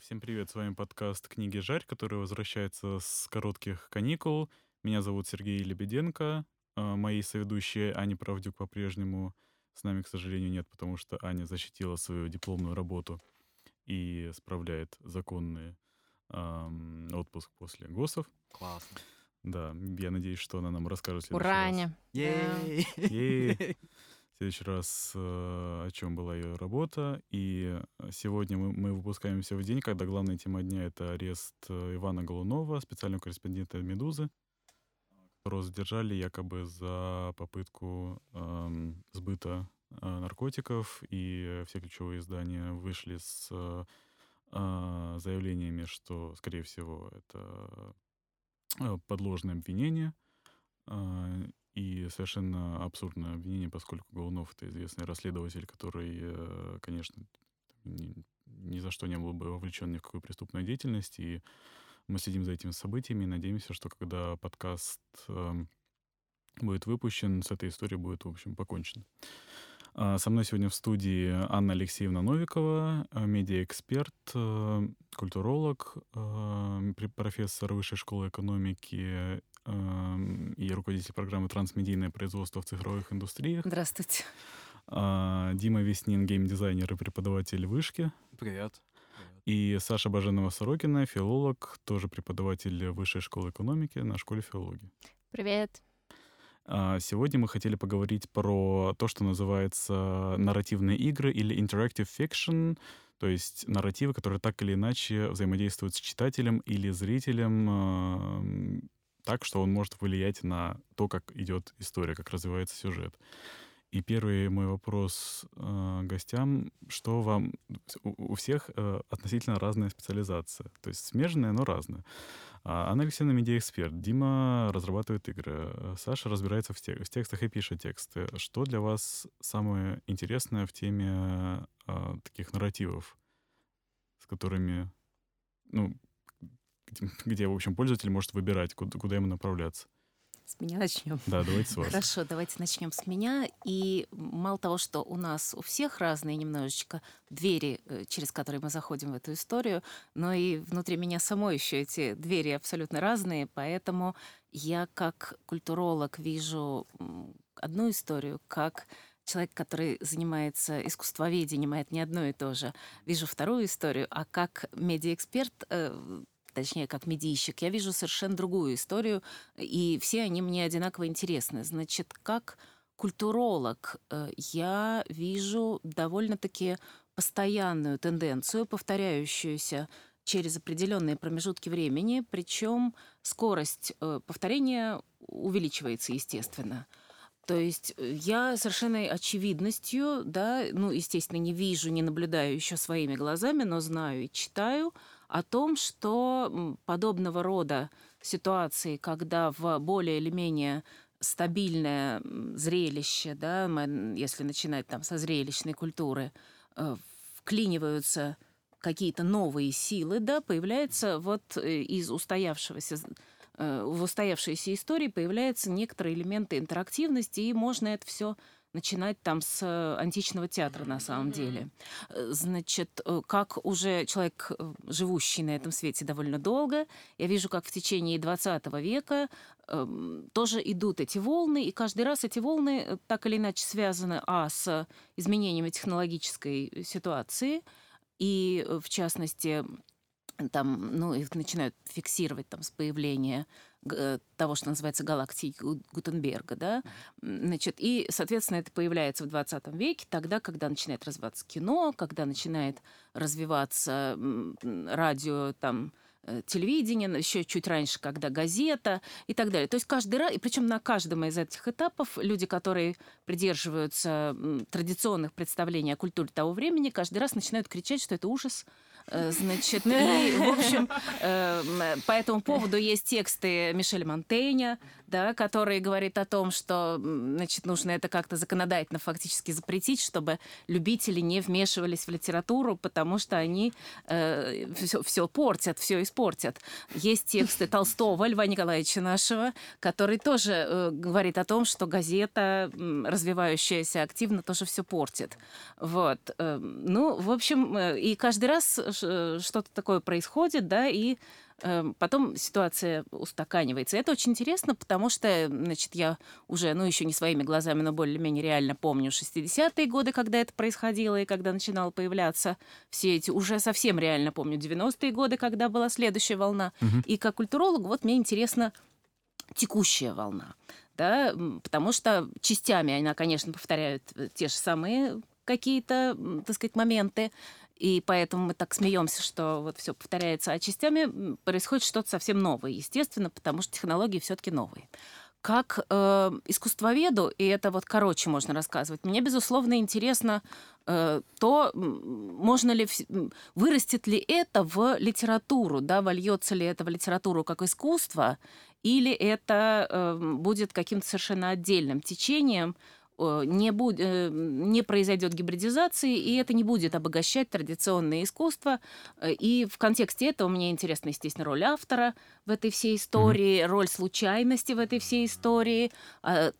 Всем привет, с вами подкаст «Книги Жарь», который возвращается с коротких каникул. Меня зовут Сергей Лебеденко. А, мои соведущие Аня Правдюк по-прежнему с нами, к сожалению, нет, потому что Аня защитила свою дипломную работу и справляет законный эм, отпуск после ГОСов. Классно. Да, я надеюсь, что она нам расскажет в Ура, Аня! Ей! Следующий раз, э, о чем была ее работа. И сегодня мы, мы выпускаемся в день, когда главная тема дня — это арест э, Ивана Голунова, специального корреспондента «Медузы», которого задержали якобы за попытку эм, сбыта э, наркотиков, и все ключевые издания вышли с э, заявлениями, что, скорее всего, это э, подложное обвинение, э, и совершенно абсурдное обвинение, поскольку Голунов — это известный расследователь, который, э, конечно, ни, ни за что не был бы вовлечен ни в какую преступную деятельность, и мы следим за этими событиями и надеемся, что когда подкаст э, будет выпущен, с этой историей будет, в общем, покончено. А, со мной сегодня в студии Анна Алексеевна Новикова, э, медиаэксперт, э, культуролог, профессор Высшей школы экономики и руководитель программы «Трансмедийное производство в цифровых индустриях». Здравствуйте. А, Дима Веснин, геймдизайнер и преподаватель Вышки. Привет. И Саша Баженова-Сорокина, филолог, тоже преподаватель Высшей школы экономики на школе филологии. Привет. А, сегодня мы хотели поговорить про то, что называется нарративные игры или interactive fiction, то есть нарративы, которые так или иначе взаимодействуют с читателем или зрителем так, что он может влиять на то, как идет история, как развивается сюжет. И первый мой вопрос э, гостям, что вам... У, у всех э, относительно разная специализация, то есть смежная, но разная. А Анна Алексеевна медиаэксперт, Дима разрабатывает игры, Саша разбирается в, тек- в текстах и пишет тексты. Что для вас самое интересное в теме э, таких нарративов, с которыми, ну, где, в общем, пользователь может выбирать, куда, куда ему направляться. С меня начнем. Да, давайте с вас. Хорошо, давайте начнем с меня. И мало того, что у нас у всех разные немножечко двери, э, через которые мы заходим в эту историю, но и внутри меня самой еще эти двери абсолютно разные, поэтому я как культуролог вижу одну историю, как человек, который занимается искусствоведением, это не одно и то же, вижу вторую историю, а как медиаэксперт э, точнее, как медийщик, я вижу совершенно другую историю, и все они мне одинаково интересны. Значит, как культуролог э, я вижу довольно-таки постоянную тенденцию, повторяющуюся через определенные промежутки времени, причем скорость э, повторения увеличивается, естественно. То есть э, я совершенно очевидностью, да, ну, естественно, не вижу, не наблюдаю еще своими глазами, но знаю и читаю о том, что подобного рода ситуации, когда в более или менее стабильное зрелище, да, если начинать там со зрелищной культуры, э, вклиниваются какие-то новые силы, да, появляется вот э, из устоявшегося э, в устоявшейся истории появляются некоторые элементы интерактивности, и можно это все начинать там с э, античного театра на самом деле. Э, значит, э, как уже человек, живущий на этом свете довольно долго, я вижу, как в течение 20 века эм, тоже идут эти волны, и каждый раз эти волны так или иначе связаны, а, с изменениями технологической ситуации, и, в частности, там, ну, их начинают фиксировать там с появления того, что называется галактики Гутенберга, да, значит, и, соответственно, это появляется в 20 веке, тогда, когда начинает развиваться кино, когда начинает развиваться радио, там, э, телевидение, еще чуть раньше, когда газета и так далее. То есть каждый раз, и причем на каждом из этих этапов люди, которые придерживаются традиционных представлений о культуре того времени, каждый раз начинают кричать, что это ужас, Э, значит, и, в общем, э, по этому поводу есть тексты Мишеля Монтейня, да, который говорит о том, что, значит, нужно это как-то законодательно фактически запретить, чтобы любители не вмешивались в литературу, потому что они э, все, портят, все испортят. Есть тексты Толстого, Льва Николаевича нашего, который тоже э, говорит о том, что газета, развивающаяся активно, тоже все портит. Вот. Э, ну, в общем, э, и каждый раз что-то такое происходит, да, и потом ситуация устаканивается. Это очень интересно, потому что, значит, я уже, ну, еще не своими глазами, но более-менее реально помню 60-е годы, когда это происходило, и когда начинало появляться все эти... Уже совсем реально помню 90-е годы, когда была следующая волна. Угу. И как культуролог, вот мне интересно текущая волна. Да, потому что частями она, конечно, повторяет э, те же самые какие-то, так сказать, моменты, и поэтому мы так смеемся, что вот все повторяется, а частями происходит что-то совсем новое, естественно, потому что технологии все-таки новые. Как э, искусствоведу, и это вот короче можно рассказывать, мне, безусловно, интересно э, то, можно ли, вырастет ли это в литературу, да, вольется ли это в литературу как искусство, или это э, будет каким-то совершенно отдельным течением, не, буд... Э, не произойдет гибридизации, и это не будет обогащать традиционное искусство. Э, и в контексте этого мне интересна, естественно, роль автора в этой всей истории, mm-hmm. роль случайности в этой всей истории,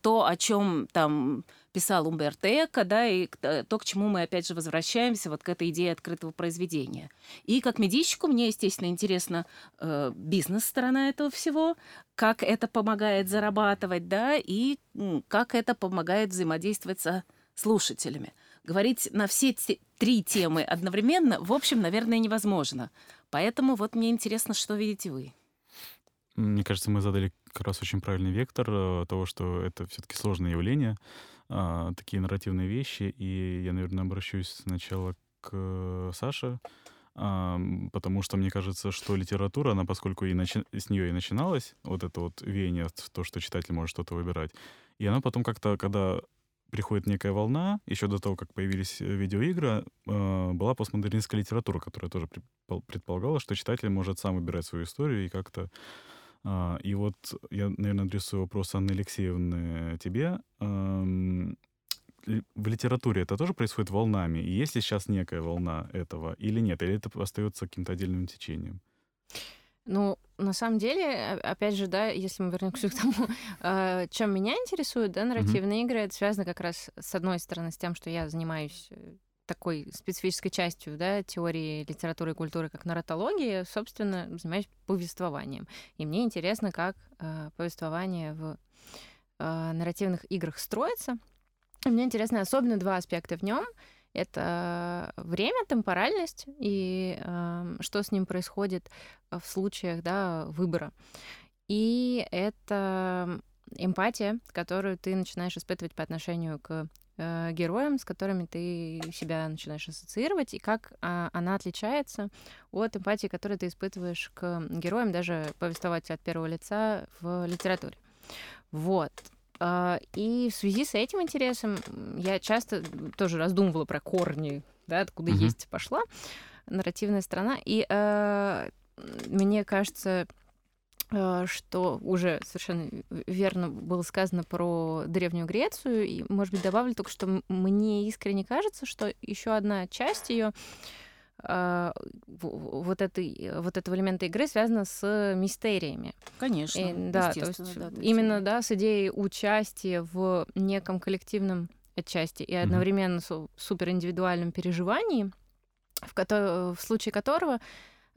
то, о чем там писал Умберто Эко, да, и то, к чему мы опять же возвращаемся, вот к этой идее открытого произведения. И как медийщику мне, естественно, интересна э, бизнес-сторона этого всего, как это помогает зарабатывать, да, и как это помогает взаимодействовать со слушателями. Говорить на все те, три темы одновременно, в общем, наверное, невозможно. Поэтому вот мне интересно, что видите вы. Мне кажется, мы задали как раз очень правильный вектор э, того, что это все-таки сложное явление а, такие нарративные вещи. И я, наверное, обращусь сначала к э, Саше, а, потому что мне кажется, что литература, она, поскольку и начи- с нее и начиналась, вот это вот веяние, то, что читатель может что-то выбирать, и она потом как-то, когда приходит некая волна, еще до того, как появились э, видеоигры, э, была постмодернистская литература, которая тоже предполагала, что читатель может сам выбирать свою историю и как-то а, и вот я, наверное, адресую вопрос Анны Алексеевны тебе. В литературе это тоже происходит волнами? И есть ли сейчас некая волна этого или нет? Или это остается каким-то отдельным течением? Ну, на самом деле, опять же, да, если мы вернемся к тому, а, чем меня интересует, да, нарративные mm-hmm. игры, это связано как раз с одной стороны с тем, что я занимаюсь э, такой специфической частью да, теории литературы и культуры, как нарратология, собственно, занимаюсь повествованием. И мне интересно, как э, повествование в э, нарративных играх строится. И мне интересны особенно два аспекта в нем. Это время, темпоральность и э, что с ним происходит в случаях да, выбора. И это эмпатия, которую ты начинаешь испытывать по отношению к э, героям, с которыми ты себя начинаешь ассоциировать, и как э, она отличается от эмпатии, которую ты испытываешь к героям, даже повествовать от первого лица в литературе. Вот. Э, и в связи с этим интересом я часто тоже раздумывала про корни, да, откуда mm-hmm. есть пошла нарративная сторона. И э, мне кажется, что уже совершенно верно было сказано про Древнюю Грецию. И, может быть, добавлю только, что мне искренне кажется, что еще одна часть ее э, вот, этой, вот этого элемента игры связана с мистериями. Конечно. И, да, то есть да, именно да, с идеей участия в неком коллективном отчасти и одновременно mm-hmm. супериндивидуальном переживании, в, ко- в случае которого а,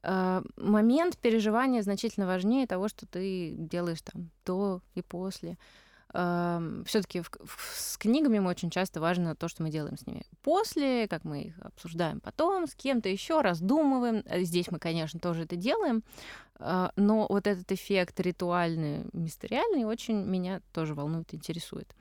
момент переживания значительно важнее того, что ты делаешь там до и после. Все-таки с книгами мы очень часто важно то, что мы делаем с ними после, как мы их обсуждаем потом, с кем-то еще, раздумываем. Э, здесь мы, конечно, тоже это делаем, а, но вот этот эффект ритуальный, мистериальный очень меня тоже волнует, интересует.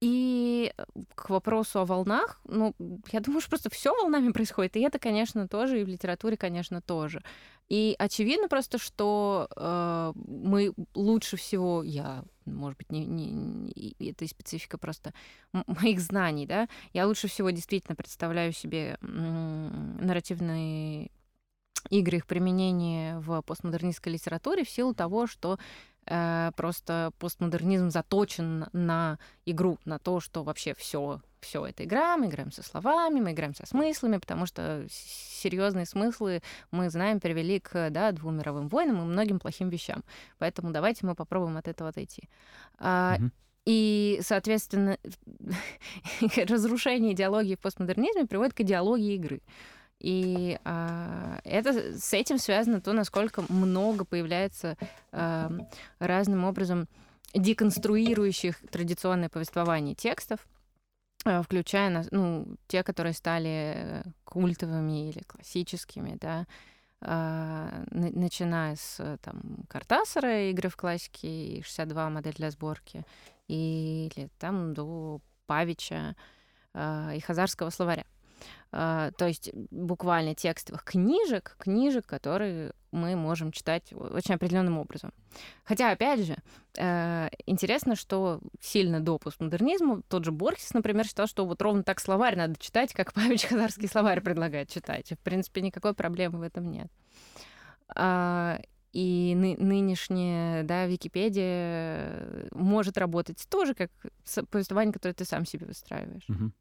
И э, к вопросу о волнах, ну, я думаю, что просто все волнами происходит. И это, конечно, тоже, и в литературе, конечно, тоже. И очевидно просто, что э, мы лучше всего, я, может быть, не, не, не, это и специфика просто моих знаний, да, я лучше всего действительно представляю себе нарративные игры, их применение в постмодернистской литературе в силу того, что просто постмодернизм заточен на игру, на то, что вообще все все это игра, мы играем со словами, мы играем со смыслами, потому что серьезные смыслы мы знаем привели к да, двум мировым войнам и многим плохим вещам. Поэтому давайте мы попробуем от этого отойти. Mm-hmm. И, соответственно, разрушение идеологии в постмодернизме приводит к идеологии игры. И э, это, с этим связано то, насколько много появляется э, разным образом деконструирующих традиционное повествование текстов, э, включая ну, те, которые стали культовыми или классическими, да, э, начиная с там, Картасара, игры в классике, и 62 модель для сборки, или там до Павича э, и Хазарского словаря. Uh, то есть буквально текстовых книжек, книжек, которые мы можем читать очень определенным образом. Хотя, опять же, uh, интересно, что сильно до постмодернизма тот же Борхес, например, считал, что вот ровно так словарь надо читать, как Павел Хазарский словарь предлагает читать. В принципе, никакой проблемы в этом нет. Uh, и ны- нынешняя да, Википедия может работать тоже как повествование, которое ты сам себе выстраиваешь. Мгм.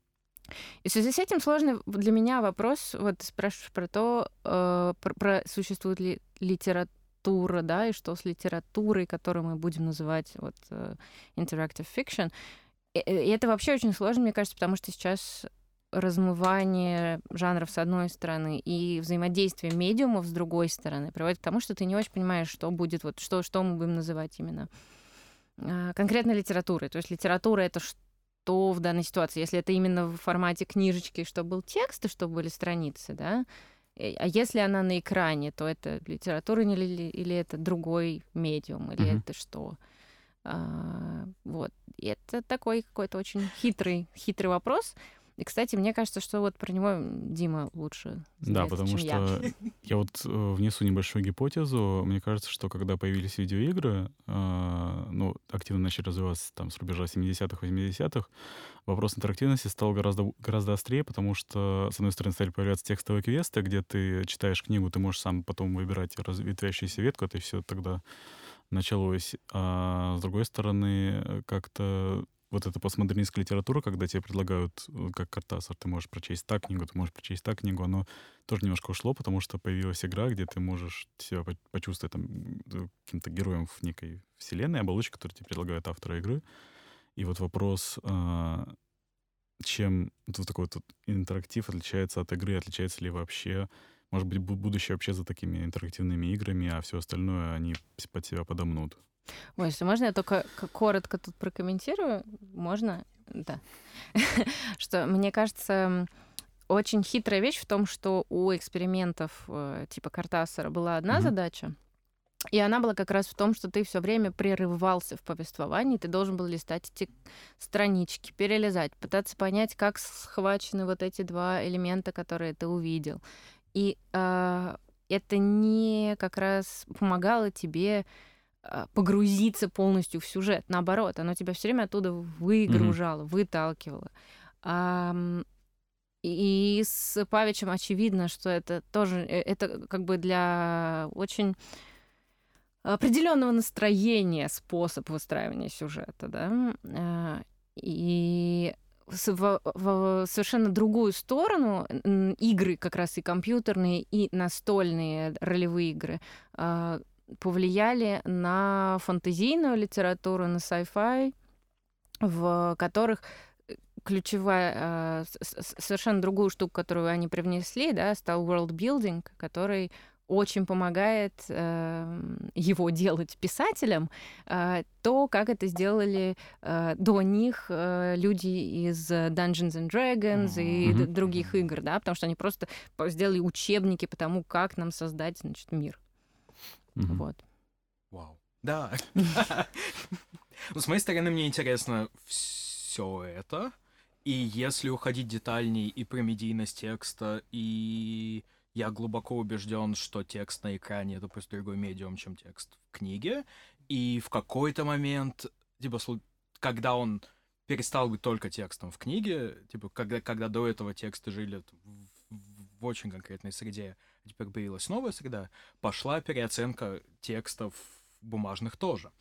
И в связи с этим сложный для меня вопрос, вот спрашиваешь про то, э, про, про существует ли литература, да, и что с литературой, которую мы будем называть вот э, interactive fiction. И, и это вообще очень сложно, мне кажется, потому что сейчас размывание жанров с одной стороны и взаимодействие медиумов с другой стороны приводит к тому, что ты не очень понимаешь, что будет, вот что, что мы будем называть именно а, конкретно литературой. То есть литература это что в данной ситуации, если это именно в формате книжечки, что был текст и что были страницы, да, а если она на экране, то это литература или, или это другой медиум, или mm-hmm. это что? А, вот. И это такой какой-то очень хитрый, хитрый вопрос. И, кстати, мне кажется, что вот про него Дима лучше знает, Да, потому чем что я. я вот э, внесу небольшую гипотезу. Мне кажется, что когда появились видеоигры, э, ну, активно начали развиваться там с рубежа 70-х, 80-х, вопрос интерактивности стал гораздо, гораздо острее, потому что, с одной стороны, стали появляться текстовые квесты, где ты читаешь книгу, ты можешь сам потом выбирать разветвящуюся ветку, это все тогда началось. А с другой стороны, как-то вот эта постмодернистская литература, когда тебе предлагают, э, как Картасар, ты можешь прочесть так книгу, ты можешь прочесть так книгу, оно тоже немножко ушло, потому что появилась игра, где ты можешь себя почувствовать там э, каким-то героем в некой вселенной, оболочке, которую тебе предлагают авторы игры. И вот вопрос, а, чем вот такой вот интерактив отличается от игры, отличается ли вообще, может быть, будущее вообще за такими интерактивными играми, а все остальное они под себя подомнут. Ой, если можно, я только коротко тут прокомментирую. Можно? Да. что мне кажется, очень хитрая вещь в том, что у экспериментов э, типа Картасара была одна mm-hmm. задача, и она была как раз в том, что ты все время прерывался в повествовании, ты должен был листать эти странички, перелезать, пытаться понять, как схвачены вот эти два элемента, которые ты увидел. И э, это не как раз помогало тебе погрузиться полностью в сюжет. Наоборот, оно тебя все время оттуда выгружало, mm-hmm. выталкивало. А, и с Павичем очевидно, что это тоже э, это как бы для очень определенного настроения способ выстраивания сюжета, да. А, и в, в совершенно другую сторону игры, как раз и компьютерные, и настольные ролевые игры, повлияли на фантазийную литературу, на sci-fi, в которых э, ключевая, э, совершенно другую штуку, которую они привнесли, да, стал world building, который очень помогает э, его делать писателям, э, то, как это сделали э, до них э, люди из Dungeons and Dragons и mm-hmm. других игр, да, потому что они просто сделали учебники по тому, как нам создать, значит, мир. Угу. Вот. Вау. Да. Ну, с моей стороны, мне интересно все это. И если уходить детальней и про медийность текста, и я глубоко убежден, что текст на экране это просто другой медиум, чем текст в книге. И в какой-то момент, типа, когда он перестал быть только текстом в книге, типа, когда, когда до этого тексты жили в, в, в очень конкретной среде, теперь появилась новая среда, пошла переоценка текстов бумажных тоже.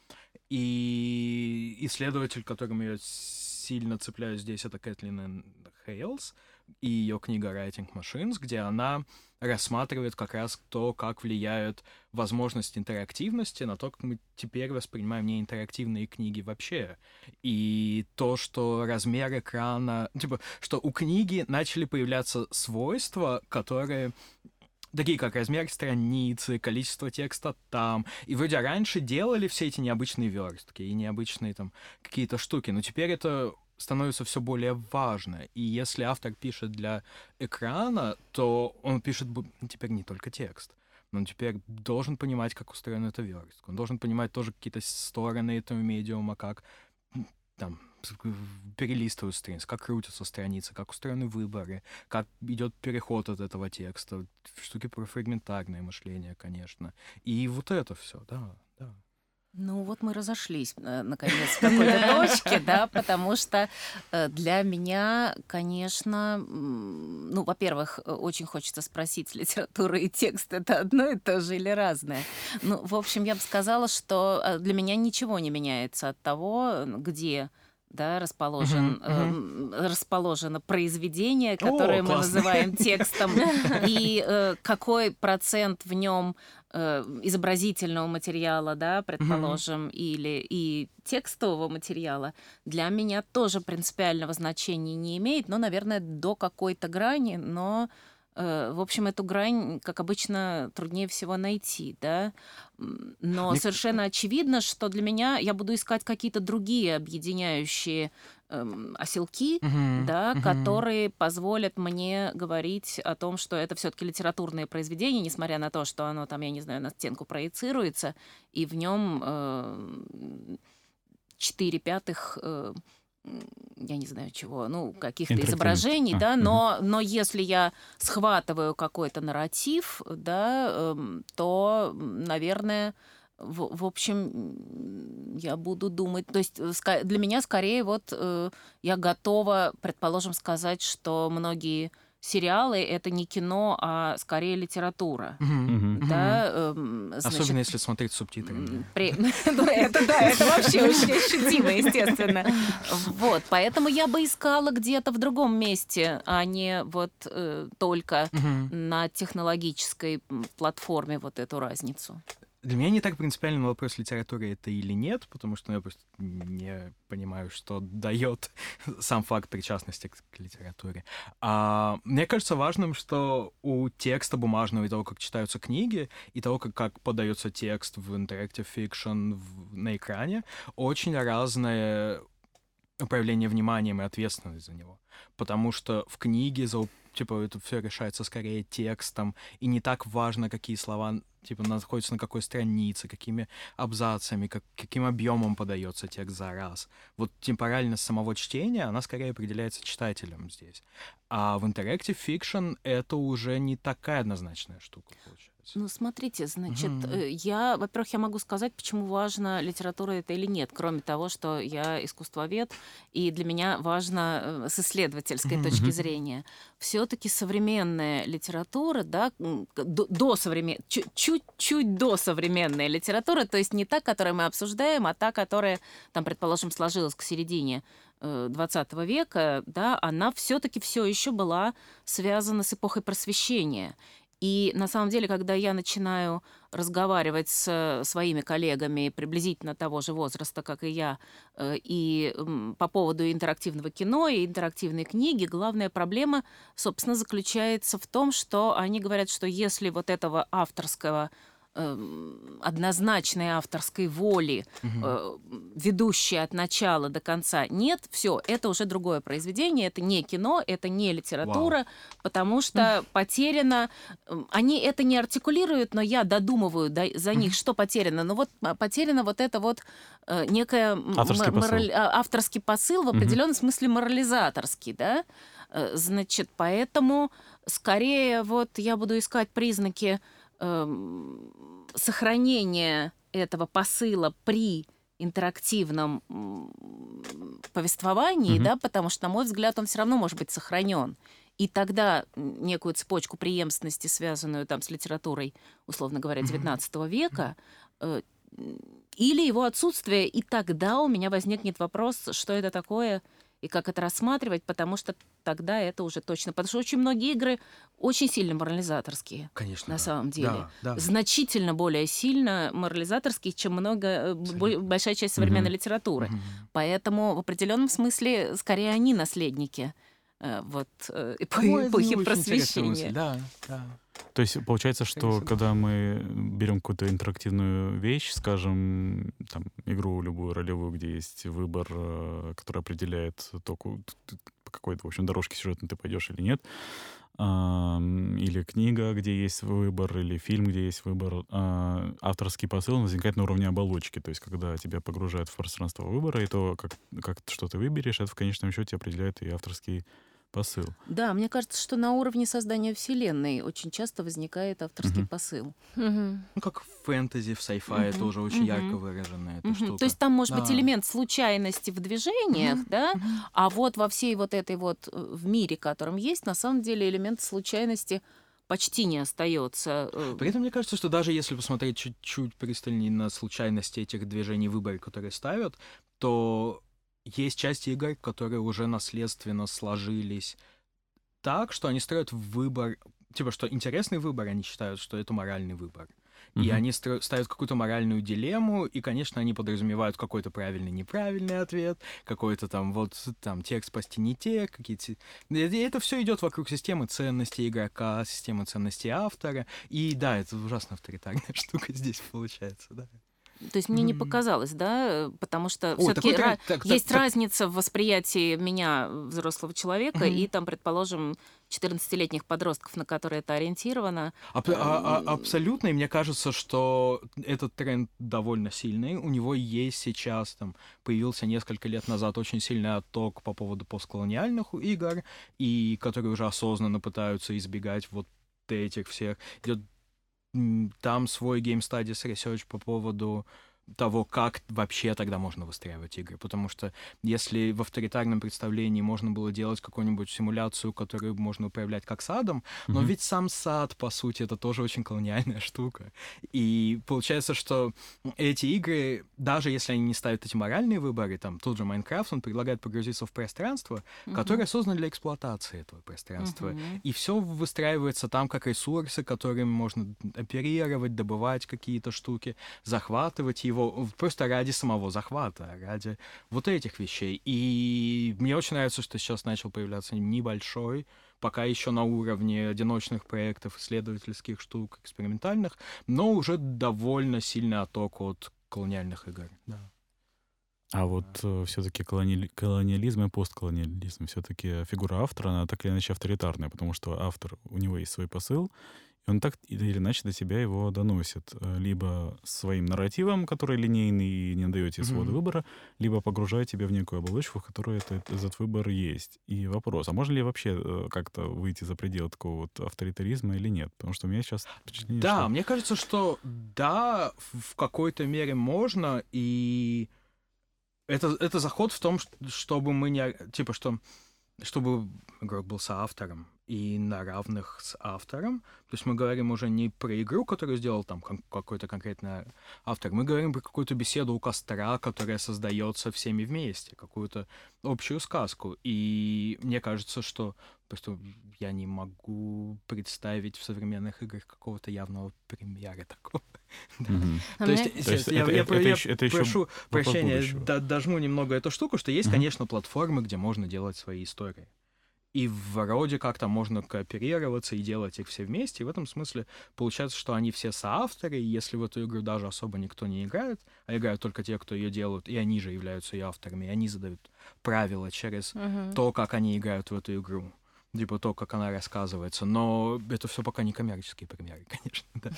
И исследователь, которым я сильно цепляюсь здесь, это Кэтлин Hales и ее книга Writing Machines, где она рассматривает как раз то, как влияют возможность интерактивности на то, как мы теперь воспринимаем неинтерактивные книги вообще. И то, что размер экрана... Типа, что у книги начали появляться свойства, которые такие как размер страницы, количество текста там. И вроде раньше делали все эти необычные верстки и необычные там какие-то штуки, но теперь это становится все более важно. И если автор пишет для экрана, то он пишет теперь не только текст. Но он теперь должен понимать, как устроена эта верстка. Он должен понимать тоже какие-то стороны этого медиума, как там перелистывают страницы, как крутятся страницы, как устроены выборы, как идет переход от этого текста, штуки про фрагментарное мышление, конечно. И вот это все, да, да. Ну вот мы разошлись, э, наконец, в какой-то точке, да, потому что э, для меня, конечно, ну, во-первых, э, очень хочется спросить, литература и текст — это одно и то же или разное? Ну, в общем, я бы сказала, что для меня ничего не меняется от того, где да, расположен. Э, расположено произведение, которое О, мы классно. называем текстом, и э, какой процент в нем э, изобразительного материала, да, предположим, uh-huh. или и текстового материала, для меня тоже принципиального значения не имеет, но, наверное, до какой-то грани, но Э, в общем, эту грань, как обычно, труднее всего найти, да. Но Мне... совершенно очевидно, что для меня я буду искать какие-то другие объединяющие эм, оселки, uh-huh, да, uh-huh. которые позволят мне говорить о том, что это все-таки литературное произведение, несмотря на то, что оно там, я не знаю, на стенку проецируется, и в нем э, 4 пятых э, я не знаю чего, ну, каких-то изображений, а, да, но, угу. но если я схватываю какой-то нарратив, да, эм, то, наверное, в, в общем, я буду думать, то есть э, для меня скорее вот э, я готова, предположим, сказать, что многие сериалы это не кино, а скорее литература. Да, э, значит, Особенно если смотреть субтитрами. При... Ну, это да, это вообще очень ощутимо, естественно. Вот, поэтому я бы искала где-то в другом месте, а не вот э, только на технологической платформе вот эту разницу. Для меня не так принципиальный вопрос, литературы это или нет, потому что я просто не понимаю, что дает сам факт причастности к, к литературе. А, мне кажется важным, что у текста бумажного и того, как читаются книги, и того, как, как подается текст в interactive fiction в, на экране, очень разное управление вниманием и ответственность за него. Потому что в книге за типа, это все решается скорее текстом, и не так важно, какие слова, типа, находятся на какой странице, какими абзацами, как, каким объемом подается текст за раз. Вот темпоральность самого чтения, она скорее определяется читателем здесь. А в Interactive Fiction это уже не такая однозначная штука, получается. Ну, смотрите, значит, угу. я, во-первых, я могу сказать, почему важно литература это или нет, кроме того, что я искусствовед, и для меня важно э, с исследовательской угу. точки зрения. Все-таки современная литература, да, до, до современ... чуть-чуть до современной литературы, то есть не та, которую мы обсуждаем, а та, которая, там, предположим, сложилась к середине 20 э, века, да, она все-таки все еще была связана с эпохой просвещения. И на самом деле, когда я начинаю разговаривать с своими коллегами приблизительно того же возраста, как и я, э, и по поводу интерактивного кино и интерактивной книги, главная проблема, собственно, заключается в том, что они говорят, что если вот этого авторского однозначной авторской воли, угу. ведущей от начала до конца, нет, все, это уже другое произведение, это не кино, это не литература, Вау. потому что потеряно, эм, они это не артикулируют, но я додумываю за них, что потеряно. Ну вот а, потеряно вот это вот э, некое авторский, мораль... посыл. А, авторский посыл в определенном угу. смысле морализаторский, да, э, значит, поэтому скорее вот я буду искать признаки Эм, сохранение этого посыла при интерактивном повествовании, mm-hmm. да, потому что, на мой взгляд, он все равно может быть сохранен. И тогда некую цепочку преемственности, связанную там с литературой, условно говоря, XIX mm-hmm. века, э, или его отсутствие, и тогда у меня возникнет вопрос, что это такое и как это рассматривать, потому что тогда это уже точно. Потому что очень многие игры очень сильно морализаторские. Конечно. На да. самом деле. Да, да. Значительно более сильно морализаторские, чем много, э, бо- большая часть современной Мгм. литературы. Мгм. Поэтому в определенном смысле скорее они наследники э, вот э, эпохи, эпохи просвещения. Да, да. То есть получается, что Конечно, да. когда мы берем какую-то интерактивную вещь, скажем, там, игру любую ролевую, где есть выбор, э, который определяет то, по какой-то, в общем, дорожке сюжетной ты пойдешь или нет, или книга, где есть выбор, или фильм, где есть выбор, а, авторский посыл возникает на уровне оболочки, то есть когда тебя погружают в пространство выбора, и то, как, как что ты выберешь, это в конечном счете определяет и авторский посыл. Да, мне кажется, что на уровне создания вселенной очень часто возникает авторский Мгм. посыл. Мгм. Ну, как в фэнтези, в sci-fi Мгм, тоже очень мгм. ярко выраженная эта Мгм. штука. То есть там может быть Да. элемент случайности в движениях, Мгм, да, а вот во всей вот этой вот э, в мире, которым есть, на самом деле элемент случайности почти не остается. э, При этом мне кажется, что даже если посмотреть чуть-чуть пристальнее на случайности этих движений выбора, которые ставят, то есть части игр, которые уже наследственно сложились так, что они строят выбор, типа, что интересный выбор, они считают, что это моральный выбор. И Мгм. они стро- ставят какую-то моральную дилемму, и, конечно, они подразумевают какой-то правильный, неправильный ответ, какой-то там вот там текст спасти не те, какие-то... И это все идет вокруг системы ценностей игрока, системы ценностей автора. И да, это ужасно авторитарная штука здесь получается, да. То есть мне не показалось, да, потому что все-таки такой трend- так- есть так- разница в восприятии меня, взрослого человека, Мгм. и там, предположим, 14-летних подростков, на которые это ориентировано. Аб- а- а- абсолютно, и мне кажется, что этот тренд довольно сильный. У него есть сейчас, там, появился несколько лет назад очень сильный отток по поводу постколониальных игр, и которые уже осознанно пытаются избегать вот этих всех. Идет там свой Game Studies Research по поводу того, как вообще тогда можно выстраивать игры. Потому что если в авторитарном представлении можно было делать какую-нибудь симуляцию, которую можно управлять как садом, но Мгм. ведь сам сад, по сути, это тоже очень колониальная штука. И получается, что эти игры, даже если они не ставят эти моральные выборы, там тот же Майнкрафт, он предлагает погрузиться в пространство, которое создано для эксплуатации этого пространства. Мгм. И все выстраивается там как ресурсы, которыми можно оперировать, добывать какие-то штуки, захватывать его просто ради самого захвата, ради вот этих вещей. И мне очень нравится, что сейчас начал появляться небольшой, пока еще на уровне одиночных проектов, исследовательских штук, экспериментальных, но уже довольно сильный отток от колониальных игр. Да. А вот все-таки колониализм и постколониализм, все-таки фигура автора, она так или иначе авторитарная, потому что автор, у него есть свой посыл, и он так или иначе до тебя его доносит. э, Либо своим нарративом, который линейный и не дает тебе свободы Мгм. выбора, либо погружает тебя в некую оболочку, в которой это, этот выбор есть. И вопрос, а можно ли вообще э, как-то выйти за пределы такого вот авторитаризма или нет? Потому что у меня сейчас впечатление, Да, что... мне кажется, что да, в какой-то мере можно, и это, это заход в том, чтобы мы не... Типа, что чтобы игрок был соавтором и на равных с автором. То есть мы говорим уже не про игру, которую сделал там кон- какой-то конкретный автор, мы говорим про какую-то беседу у костра, которая создается всеми вместе, какую-то общую сказку. И мне кажется, что просто я не могу представить в современных играх какого-то явного примера такого. А То есть, я, прошу прощения, дожму немного эту штуку, что есть, конечно, платформы, где можно делать свои истории. И вроде как там можно кооперироваться и делать их все вместе. И в этом смысле получается, что они все соавторы, и если в эту игру даже особо никто не играет, а играют только те, кто ее делают, и они же являются ее авторами, и они задают правила через Мгм. то, как они играют в эту игру. Типа то, как она рассказывается. Но это все пока не коммерческие примеры, конечно. Да.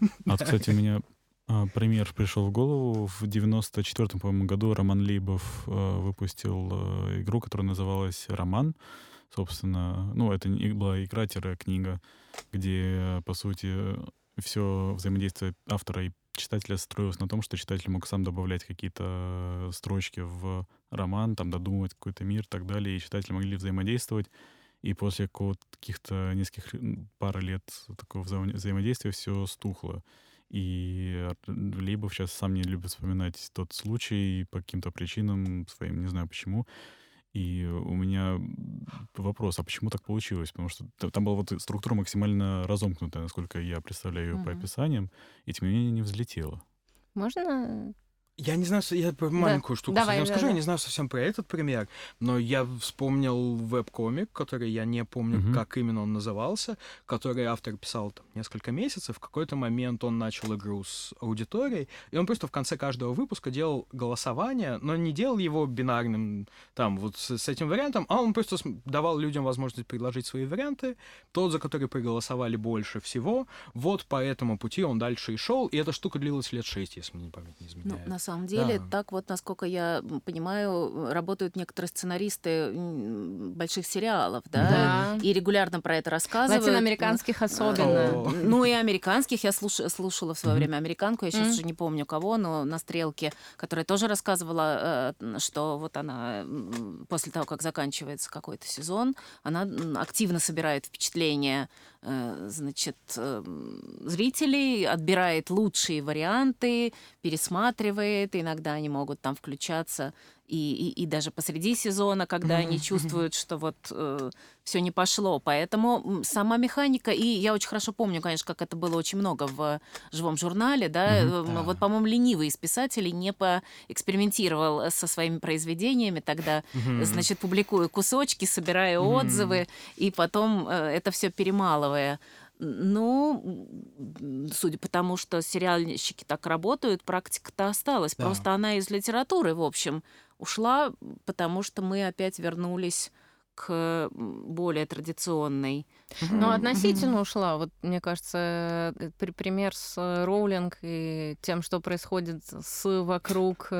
А вот, кстати, у меня а, пример пришел в голову. В 94-м, по-моему, году Роман Лейбов а, выпустил а, игру, которая называлась «Роман». Собственно, ну, это была игра-книга, где, по сути, все взаимодействие автора и читателя строилось на том, что читатель мог сам добавлять какие-то строчки в роман, там, додумывать какой-то мир и так далее, и читатели могли взаимодействовать. И после каких-то нескольких пары лет такого взаимо- взаимодействия все стухло. И Лейбов сейчас сам не любит вспоминать тот случай по каким-то причинам своим, не знаю почему. И у меня вопрос, а почему так получилось? Потому что там была вот структура максимально разомкнутая, насколько я представляю ее mm-hmm. по описаниям, и тем не менее не взлетела. Можно я не знаю, я про маленькую да. штуку Давай, совсем да, скажу, да. я не знаю совсем про этот пример, но я вспомнил веб-комик, который я не помню, угу. как именно он назывался, который автор писал там несколько месяцев. В какой-то момент он начал игру с аудиторией, и он просто в конце каждого выпуска делал голосование, но не делал его бинарным, там, вот с, с этим вариантом, а он просто давал людям возможность предложить свои варианты. Тот, за который проголосовали больше всего, вот по этому пути он дальше и шел, и эта штука длилась лет шесть, если мне память не изменяет. Ну, самом деле. Да. Так вот, насколько я понимаю, работают некоторые сценаристы больших сериалов, да, да. и регулярно про это рассказывают. Латиноамериканских особенно. Ну и американских я слуш... слушала в свое время американку, я сейчас уже не помню кого, но на стрелке, которая тоже рассказывала, э, что вот она после того, как заканчивается какой-то сезон, она активно собирает впечатления значит, эм, зрителей, отбирает лучшие варианты, пересматривает, иногда они могут там включаться и, и, и даже посреди сезона, когда они чувствуют, что вот э, все не пошло. Поэтому сама механика, и я очень хорошо помню, конечно, как это было очень много в живом журнале, да, mm-hmm. вот, по-моему, ленивый из писателей не поэкспериментировал со своими произведениями, тогда, mm-hmm. значит, публикуя кусочки, собирая mm-hmm. отзывы, и потом э, это все перемалывая. Ну, судя по тому, что сериальщики так работают, практика-то осталась. Да. Просто она из литературы, в общем, ушла, потому что мы опять вернулись к более традиционной. Ну, относительно ушла. Вот, мне кажется, э, пример с Роулинг и тем, что происходит с вокруг,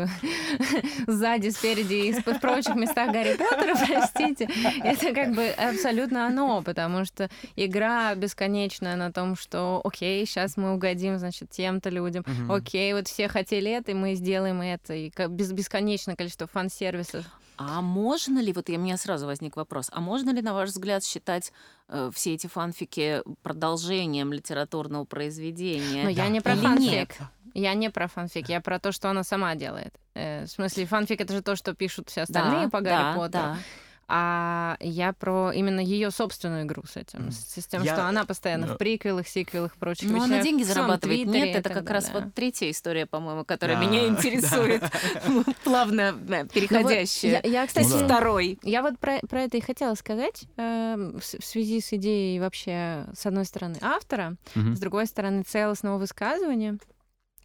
сзади, спереди и в прочих местах Гарри Поттера, простите, это как бы абсолютно оно, потому что игра бесконечная на том, что окей, сейчас мы угодим, значит, тем-то людям, окей, вот все хотели это, и мы сделаем это, и бесконечное количество фан-сервисов. А можно ли, вот у меня сразу возник вопрос, а можно ли, на ваш взгляд, считать э, все эти фанфики продолжением литературного произведения? Но да. я не про Или фанфик. Нет? Я не про фанфик, я про то, что она сама делает. Э, в смысле, фанфик это же то, что пишут все остальные да, по Гарри да, Поттеру. Да. А я про именно ее собственную игру с этим, с, с тем, я... что она постоянно да. в приквелах, сиквелах, прочих Ну, она деньги зарабатывает. Нет, это как раз вот третья история, по-моему, которая меня интересует. Плавно э, переходящая. Я, кстати, второй. Я вот про это и хотела сказать эм, в связи с идеей вообще, с одной стороны, автора, с другой стороны, целостного высказывания.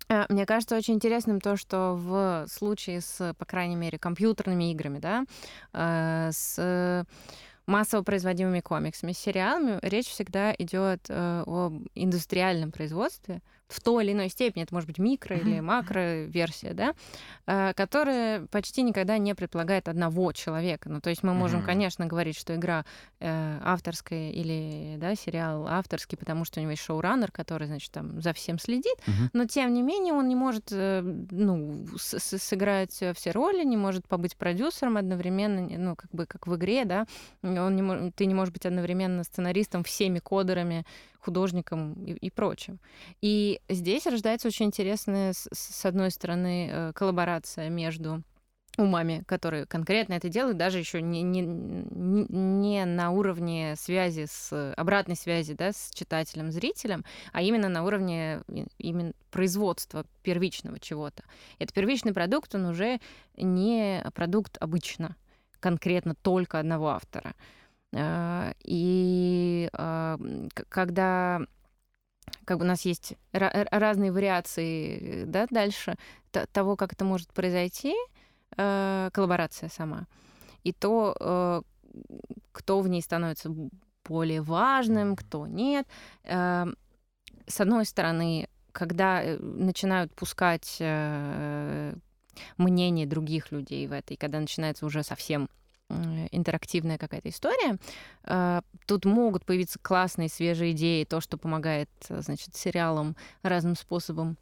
Э, мне кажется очень интересным то, что в случае с, по крайней мере, компьютерными играми, да, э, с массово производимыми комиксами, сериалами речь всегда идет э, об индустриальном производстве, в той или иной степени, это может быть микро или макро версия, да, э, которая почти никогда не предполагает одного человека. Ну, то есть мы можем, конечно, говорить, что игра э, авторская или да, сериал авторский, потому что у него есть шоураннер, который, значит, там за всем следит, но тем не менее он не может э, ну, сыграть все роли, не может побыть продюсером одновременно, ну, как бы как в игре, да, он не, ты не можешь быть одновременно сценаристом всеми кодерами, художником и, и прочим. И здесь рождается очень интересная, с, с одной стороны, э, коллаборация между умами, которые конкретно это делают, даже еще не, не, не на уровне связи с обратной связи да, с читателем, зрителем, а именно на уровне именно производства первичного чего-то. Этот первичный продукт, он уже не продукт обычно конкретно только одного автора. А, и а, когда как бы у нас есть разные вариации да, дальше того, как это может произойти, а, коллаборация сама, и то, кто в ней становится более важным, кто нет. С одной стороны, когда э, начинают пускать э, мнение других людей в это, и когда начинается уже совсем интерактивная какая-то история. А, тут могут появиться классные свежие идеи, то, что помогает, значит, сериалам разным способом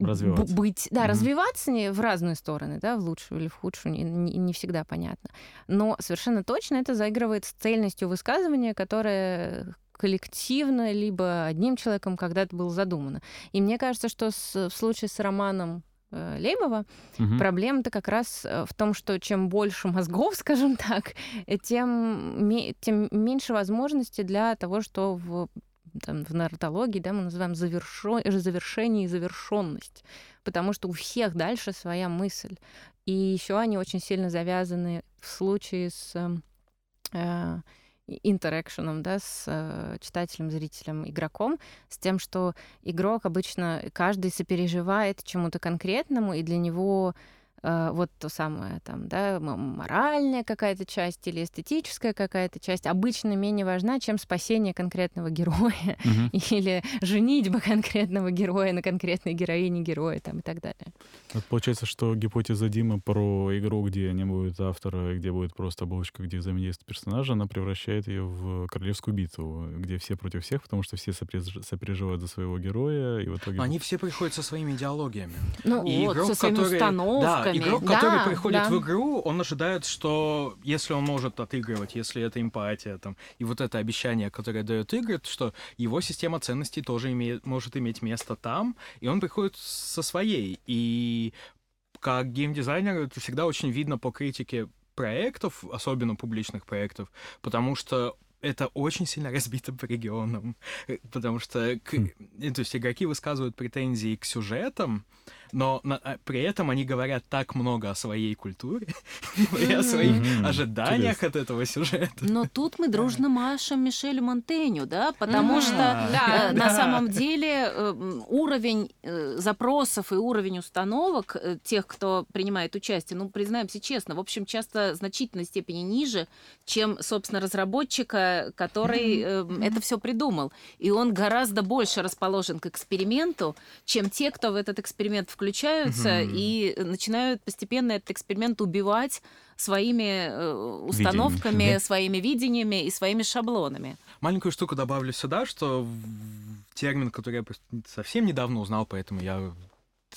развиваться. быть, да, mm-hmm. развиваться не в разные стороны, да, в лучшую или в худшую, не, не, не всегда понятно. Но совершенно точно это заигрывает с цельностью высказывания, которое коллективно, либо одним человеком когда-то было задумано. И мне кажется, что с, в случае с романом э, Лейбова. Угу. Проблема-то как раз э, в том, что чем больше мозгов, скажем так, э, тем, тем меньше возможностей для того, что в там, в нарратологии, да, мы называем завершо... завершение и завершенность, потому что у всех дальше своя мысль. И еще они очень сильно завязаны в случае с э, интеракшеном, да, с э, читателем, зрителем, игроком, с тем, что игрок обычно каждый сопереживает чему-то конкретному, и для него вот то самое там, да, моральная какая-то часть или эстетическая какая-то часть обычно менее важна, чем спасение конкретного героя угу. или женитьба конкретного героя на конкретной героине героя там и так далее. Вот получается, что гипотеза Димы про игру, где не будет автора, где будет просто оболочка, где взаимодействует персонажа, она превращает ее в королевскую битву, где все против всех, потому что все сопереживают за своего героя, и в итоге... Они все приходят со своими идеологиями. Ну и вот, игрок, со своими который... установками. Да, игрок, да, который приходит да. в игру, он ожидает, что если он может отыгрывать, если это эмпатия, там, и вот это обещание, которое дает игры, что его система ценностей тоже имеет, может иметь место там, и он приходит со своей. И как геймдизайнер это всегда очень видно по критике проектов, особенно публичных проектов, потому что это очень сильно разбито по регионам, потому что к, хм. то есть игроки высказывают претензии к сюжетам, но на, а, при этом они говорят так много о своей культуре и о своих ожиданиях от этого сюжета. Но тут мы дружно машем Мишелю Монтеню, да, потому что э, на самом деле э, уровень э, запросов и уровень установок тех, кто принимает участие, ну, признаемся честно, в общем, часто в значительной степени ниже, чем, собственно, разработчика, который это все придумал. И он гораздо больше расположен к эксперименту, чем те, кто в этот эксперимент включаются и начинают постепенно этот эксперимент убивать своими э, установками, Видение. своими видениями и своими шаблонами. Маленькую штуку добавлю сюда, что термин, который я совсем недавно узнал, поэтому я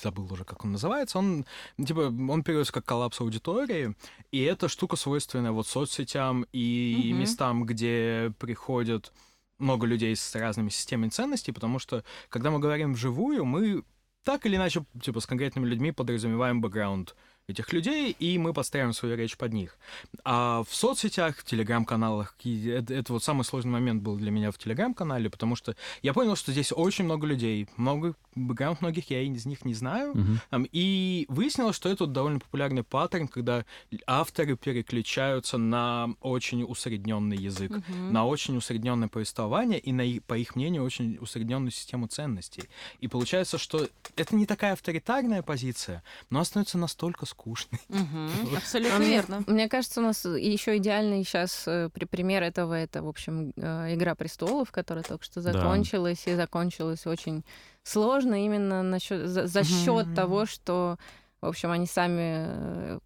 забыл уже, как он называется, он, типа, он переводится как коллапс аудитории, и эта штука свойственная вот соцсетям и угу. местам, где приходят много людей с разными системами ценностей, потому что, когда мы говорим вживую, мы так или иначе, типа, с конкретными людьми подразумеваем бэкграунд этих людей, и мы подстраиваем свою речь под них. А в соцсетях, в телеграм-каналах, это, это вот самый сложный момент был для меня в телеграм-канале, потому что я понял, что здесь очень много людей, много бэкграунд многих я из них не знаю, uh-huh. там, и выяснилось, что это довольно популярный паттерн, когда авторы переключаются на очень усредненный язык, uh-huh. на очень усредненное повествование и на, по их мнению, очень усредненную систему ценностей. И получается, что это не такая авторитарная позиция, но становится настолько скучный. Угу, абсолютно верно. Мне кажется, у нас еще идеальный сейчас э, пример этого это, в общем, э, Игра престолов, которая только что закончилась да. и закончилась очень сложно именно насчет, за, за счет того, что в общем, они сами э,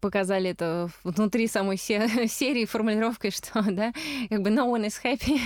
показали это внутри самой серии формулировкой, что, да, как бы no one is happy,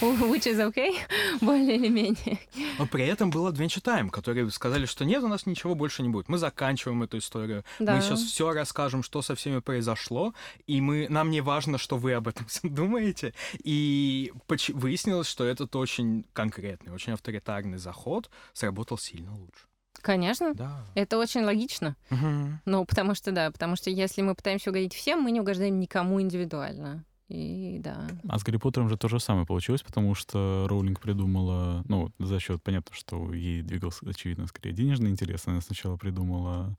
which is okay, более или менее. Но при этом был Adventure Time, которые сказали, что нет, у нас ничего больше не будет. Мы заканчиваем эту историю. Да. Мы сейчас все расскажем, что со всеми произошло, и мы, нам не важно, что вы об этом думаете. И выяснилось, что этот очень конкретный, очень авторитарный заход сработал сильно лучше. Конечно. Да. Это очень логично. Угу. Ну, потому что, да, потому что если мы пытаемся угодить всем, мы не угождаем никому индивидуально. И да. А с Гарри Поттером же то же самое получилось, потому что Роулинг придумала, ну, за счет, понятно, что ей двигался, очевидно, скорее денежный интерес. Она сначала придумала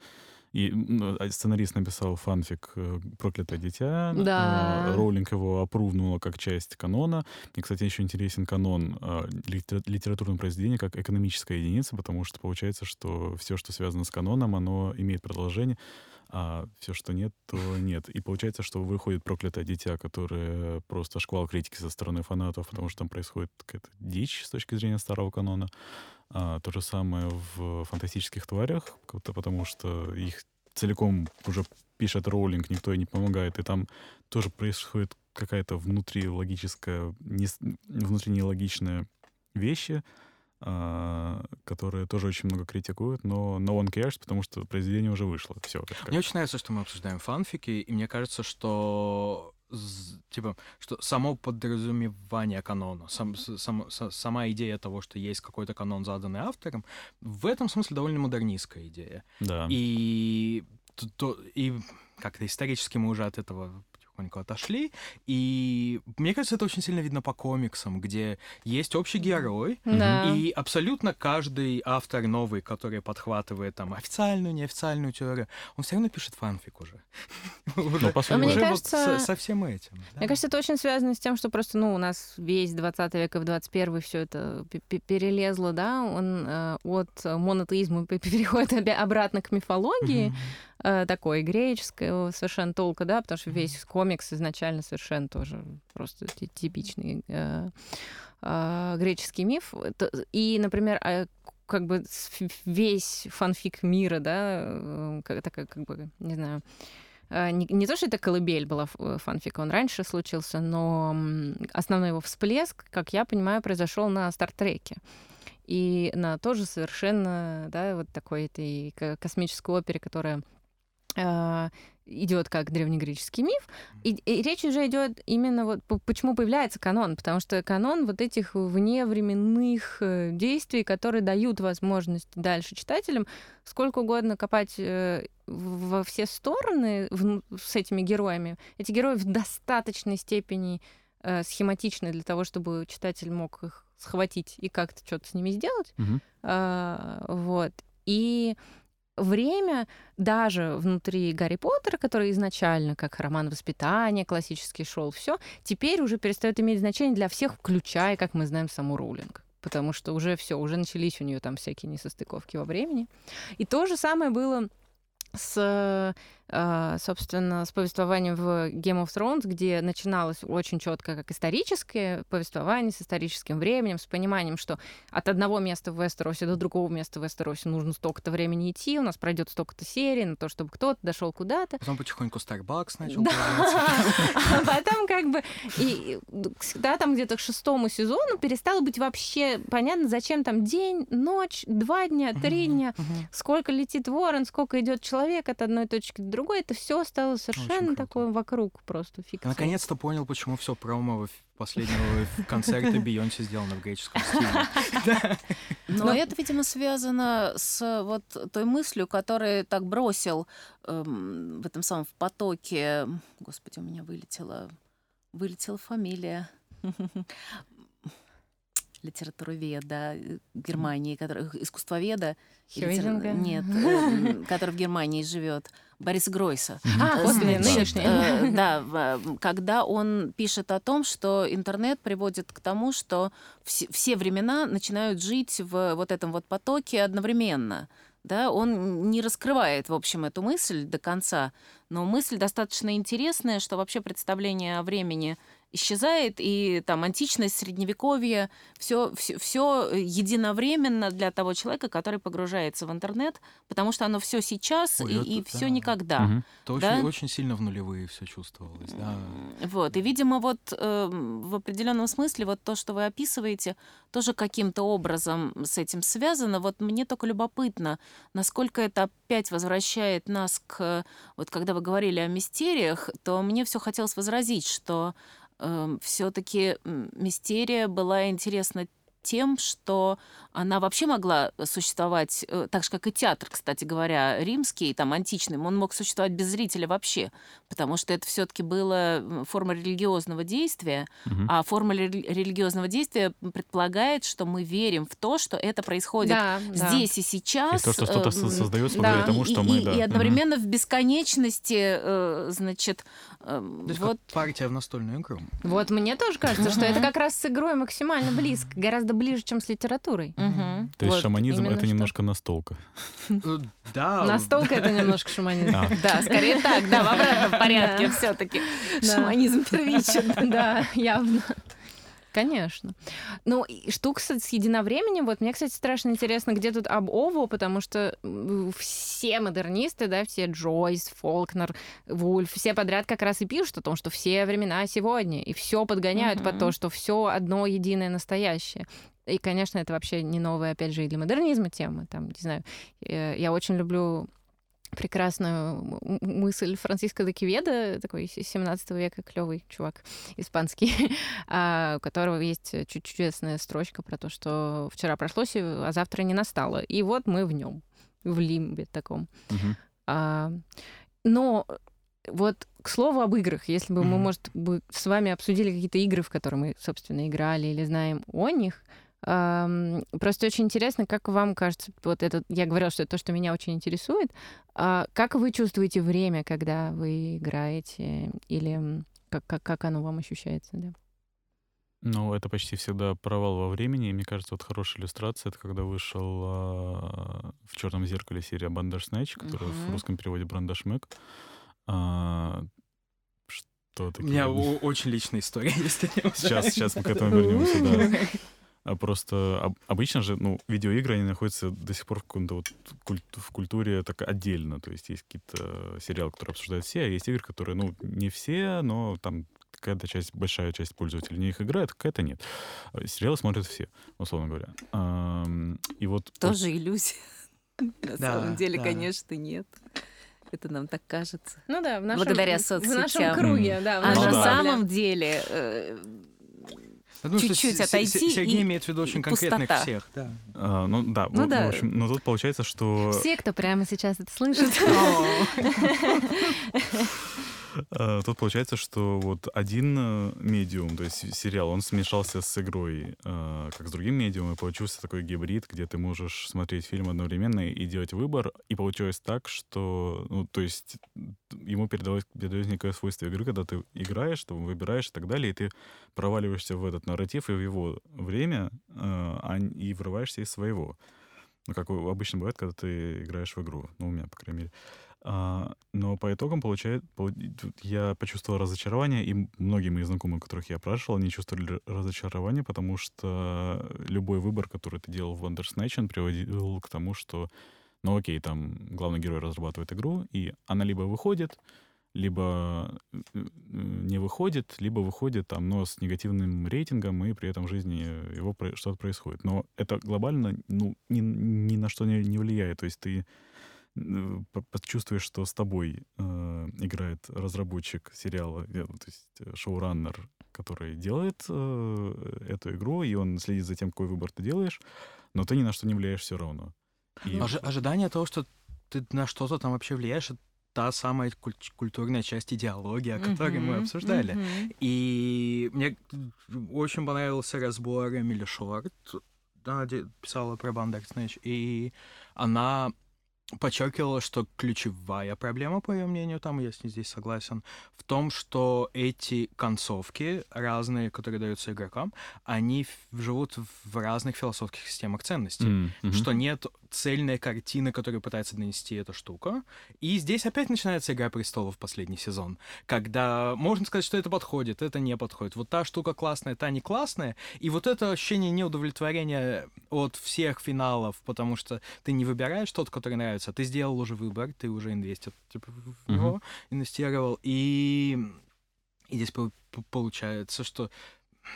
и ну, а сценарист написал фанфик э, «Проклятое дитя». Да. Э, Роулинг его опрувнула как часть канона. И, кстати, еще интересен канон э, литературного произведения как экономическая единица, потому что получается, что все, что связано с каноном, оно имеет продолжение а все, что нет, то нет. И получается, что выходит проклятое дитя, которое просто шквал критики со стороны фанатов, потому что там происходит какая-то дичь с точки зрения старого канона. А, то же самое в фантастических тварях, потому что их целиком уже пишет роллинг, никто ей не помогает, и там тоже происходит какая-то внутри логическая, не, внутри нелогичная вещи, а, которые тоже очень много критикуют, но no one cares, потому что произведение уже вышло. Все. Мне очень нравится, что мы обсуждаем фанфики, и мне кажется, что типа, что само подразумевание канона, сам, сам, сама идея того, что есть какой-то канон, заданный автором, в этом смысле довольно модернистская идея. Да. И, то, и как-то исторически мы уже от этого потихоньку отошли. И мне кажется, это очень сильно видно по комиксам, где есть общий герой, да. и абсолютно каждый автор новый, который подхватывает там официальную, неофициальную теорию, он все равно пишет фанфик уже. Ну, уже со всем этим. Мне кажется, это очень связано с тем, что просто, ну, у нас весь 20 век и в 21 все это перелезло, да, он э, от монотеизма переходит обратно к мифологии, э, такой греческой совершенно толка, да, потому что весь комикс изначально совершенно тоже просто типичный э, э, греческий миф. И, например, а, как бы весь фанфик мира, да, э, как, такая, как бы, не знаю, э, не, не то, что это колыбель была э, фанфика, он раньше случился, но основной его всплеск, как я понимаю, произошел на Стартреке. И на тоже совершенно, да, вот такой этой космической опере, которая идет как древнегреческий миф, и, и речь уже идет именно вот почему появляется канон, потому что канон вот этих вневременных э, действий, которые дают возможность дальше читателям сколько угодно копать э, во все стороны с этими героями. Эти герои в достаточной степени э, схематичны для того, чтобы читатель мог их схватить и как-то что-то с ними сделать. Угу. А, вот. И время даже внутри Гарри Поттера, который изначально как роман воспитания классический шел, все, теперь уже перестает иметь значение для всех, включая, как мы знаем, саму Рулинг. Потому что уже все, уже начались у нее там всякие несостыковки во времени. И то же самое было с собственно, с повествованием в Game of Thrones, где начиналось очень четко как историческое повествование с историческим временем, с пониманием, что от одного места в Вестеросе до другого места в Вестеросе нужно столько-то времени идти, у нас пройдет столько-то серий на то, чтобы кто-то дошел куда-то. Потом потихоньку Starbucks начал да. А потом как бы, и да, там где-то к шестому сезону перестало быть вообще понятно, зачем там день, ночь, два дня, три дня, сколько летит ворон, сколько идет человек от одной точки до другой, это все стало совершенно такое вокруг просто фикция. Наконец-то понял, почему все промо последнего концерта Бейонсе сделано в греческом стиле. Но это, видимо, связано с вот той мыслью, которую так бросил эм, в этом самом в потоке. Господи, у меня вылетела, вылетела фамилия литературоведа э, Германии, который, искусствоведа. Литер... Нет, э, который в Германии живет. Бориса Гройса. А, после нынешней. Э, да, когда он пишет о том, что интернет приводит к тому, что все времена начинают жить в вот этом вот потоке одновременно. Да, он не раскрывает, в общем, эту мысль до конца, но мысль достаточно интересная, что вообще представление о времени исчезает, и там античность, средневековье, все, все, все единовременно для того человека, который погружается в интернет, потому что оно все сейчас Ой, и, и все да. никогда. Угу. Это да? очень, очень сильно в нулевые все чувствовалось, да. Вот, и, видимо, вот э, в определенном смысле вот то, что вы описываете, тоже каким-то образом с этим связано. Вот мне только любопытно, насколько это опять возвращает нас к... Вот когда вы говорили о мистериях, то мне все хотелось возразить, что все-таки мистерия была интересна тем, что она вообще могла существовать, э, так же, как и театр, кстати говоря, римский, там, античный, он мог существовать без зрителя вообще, потому что это все таки была форма религиозного действия, угу. а форма религиозного действия предполагает, что мы верим в то, что это происходит да, здесь да. и сейчас. И то, что что-то эм, создается благодаря да. тому, что и, мы... И, да. и одновременно угу. в бесконечности, э, значит... То есть вот... партия в настольную игру. Вот мне тоже кажется, что это как раз с игрой максимально близко, гораздо ближе, чем с литературой. Угу. То есть вот, шаманизм это что. немножко настолка. Э, да. Настолка это немножко шаманизм. А. Да, скорее так, да, в обратном порядке все-таки. Шаманизм первичен. Да, явно. Конечно. Ну, и штука с, с единовременем, вот мне, кстати, страшно интересно, где тут об Ово, потому что все модернисты, да, все Джойс, Фолкнер, Вульф, все подряд как раз и пишут о том, что все времена сегодня, и все подгоняют mm-hmm. под то, что все одно единое настоящее. И, конечно, это вообще не новая, опять же, и для модернизма тема. Там, не знаю, э, я очень люблю прекрасную мысль Франциско де Киведа, такой 17 века клевый чувак испанский, а, у которого есть чудесная строчка про то, что вчера прошло, а завтра не настало. И вот мы в нем, в лимбе таком. Мгм. А, но вот к слову об играх, если бы мы, Мгм. может, бы с вами обсудили какие-то игры, в которые мы, собственно, играли или знаем о них, просто очень интересно, как вам кажется, вот это, я говорила, что это то, что меня очень интересует, а как вы чувствуете время, когда вы играете, или как, как, как оно вам ощущается, да? Ну, это почти всегда провал во времени. И мне кажется, вот хорошая иллюстрация это когда вышел а, в черном зеркале серия Бандерснэч, которая в Мгм. русском переводе Брандашмек. А, что У такое? меня о- очень личная история нем. Сейчас, сейчас мы к этому вернемся, да. А просто об- обычно же, ну, видеоигры, они находятся до сих пор в каком-то вот культ- в культуре так отдельно. То есть есть какие-то сериалы, которые обсуждают все, а есть игры, которые, ну, не все, но там какая-то часть, большая часть пользователей в них играет, какая-то нет. А Сериалы смотрят все, условно говоря. И вот... Тоже иллюзия. На Да, самом деле, да. конечно, нет. Это нам так кажется. Ну да, в нашем, Благодаря в нашем соцсетям. круге, да. в А Ну на да. самом деле Чуть-чуть Се- Се- отойти, Сергей и- имеет в виду очень конкретных пустота. всех, да. а, Ну да, Ну в- да. в общем, но тут получается, что... Все, кто прямо сейчас это слышит. А, Тут получается, что вот один э, медиум, то есть сериал, он смешался с игрой, э, как с другим медиумом, и получился такой гибрид, где ты можешь смотреть фильм одновременно и делать выбор. И получилось так, что, ну, то есть ему передалось, передалось некое свойство игры, когда ты играешь, ты выбираешь и так далее, и ты проваливаешься в этот нарратив и в его время, а и врываешься из своего. Ну, как обычно бывает, когда ты играешь в игру. Ну, у меня, по крайней мере. А, но по итогам получает, я почувствовал разочарование, и многие мои знакомые, которых я спрашивал, они чувствовали разочарование, потому что любой выбор, который ты делал в Bandersnatch, он приводил к тому, что, ну окей, там главный герой разрабатывает игру, и она либо выходит, либо э, э, не выходит, либо выходит там, но с негативным рейтингом, и при этом в жизни его что-то происходит. Но это глобально ну, ни, ни на что не, не влияет. То есть ты почувствуешь, что с тобой э, играет разработчик сериала, э, то есть э, шоураннер, который делает э, эту игру, и он следит за тем, какой выбор ты делаешь, но ты ни на что не влияешь все равно. И- Ожи- ожидание того, что ты на что-то там вообще влияешь, это та самая куль- культурная часть идеологии, о которой мы Мгм, обсуждали. мгм. И мне очень понравился разбор Эмили Шорт. Она писала про Бандерснэч, и она подчеркивала, что ключевая проблема, по ее мнению, там я с ней здесь согласен, в том, что эти концовки разные, которые даются игрокам, они живут в разных философских системах ценностей мгм. что нет цельной картины, которую пытается донести эта штука. И здесь опять начинается «Игра престолов» последний сезон, когда можно сказать, что это подходит, это не подходит. Вот та штука классная, та не классная, и вот это ощущение неудовлетворения от всех финалов, потому что ты не выбираешь тот, который нравится, ты сделал уже выбор, ты уже инвестит типа, в него, инвестировал, и, и здесь по- по- получается, что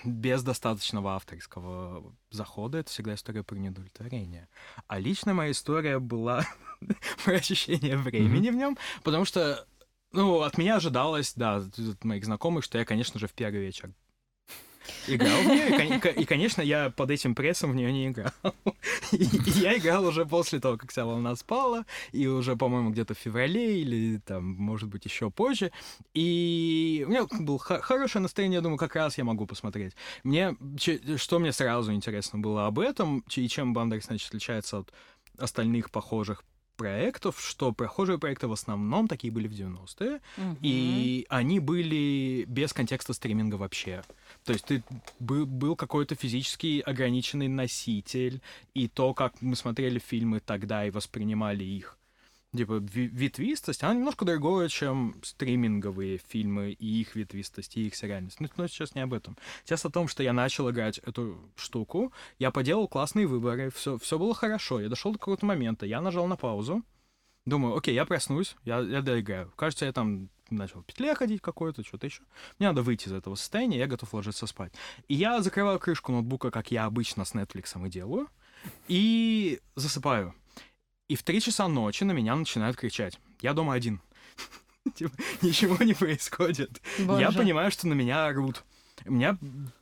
без достаточного авторского захода это всегда история про неудовлетворение. А лично моя история была про ощущение времени в нем, потому что, ну, от меня ожидалось, да, от моих знакомых, что я, конечно же, в первый вечер играл в нее, и, и, конечно, я под этим прессом в нее не играл. И, и я играл уже после того, как вся волна спала, и уже, по-моему, где-то в феврале или там, может быть, еще позже. И у меня было хо- хорошее настроение, я думаю, как раз я могу посмотреть. Мне, что мне сразу интересно было об этом, и чем Бандерс, значит, отличается от остальных похожих проектов, что похожие проекты в основном такие были в 90-е, и они были без контекста стриминга вообще. То есть ты бы- был какой-то физически ограниченный носитель, и то, как мы смотрели фильмы тогда и воспринимали их, типа ви- ветвистость, она немножко другое, чем стриминговые фильмы и их ветвистость, и их сериальность. Ну, но сейчас не об этом. Сейчас о том, что я начал играть эту штуку, я поделал классные выборы, все, все было хорошо, я дошел до какого-то момента, я нажал на паузу, думаю, окей, я проснусь, я, я доиграю. Кажется, я там начал в петле ходить какой-то, что-то еще. Мне надо выйти из этого состояния, я готов ложиться спать. И я закрываю крышку ноутбука, как я обычно с Netflix и делаю, и засыпаю. И в три часа ночи на меня начинают кричать. Я дома один. Типа, ничего не происходит. Я понимаю, что на меня орут. У меня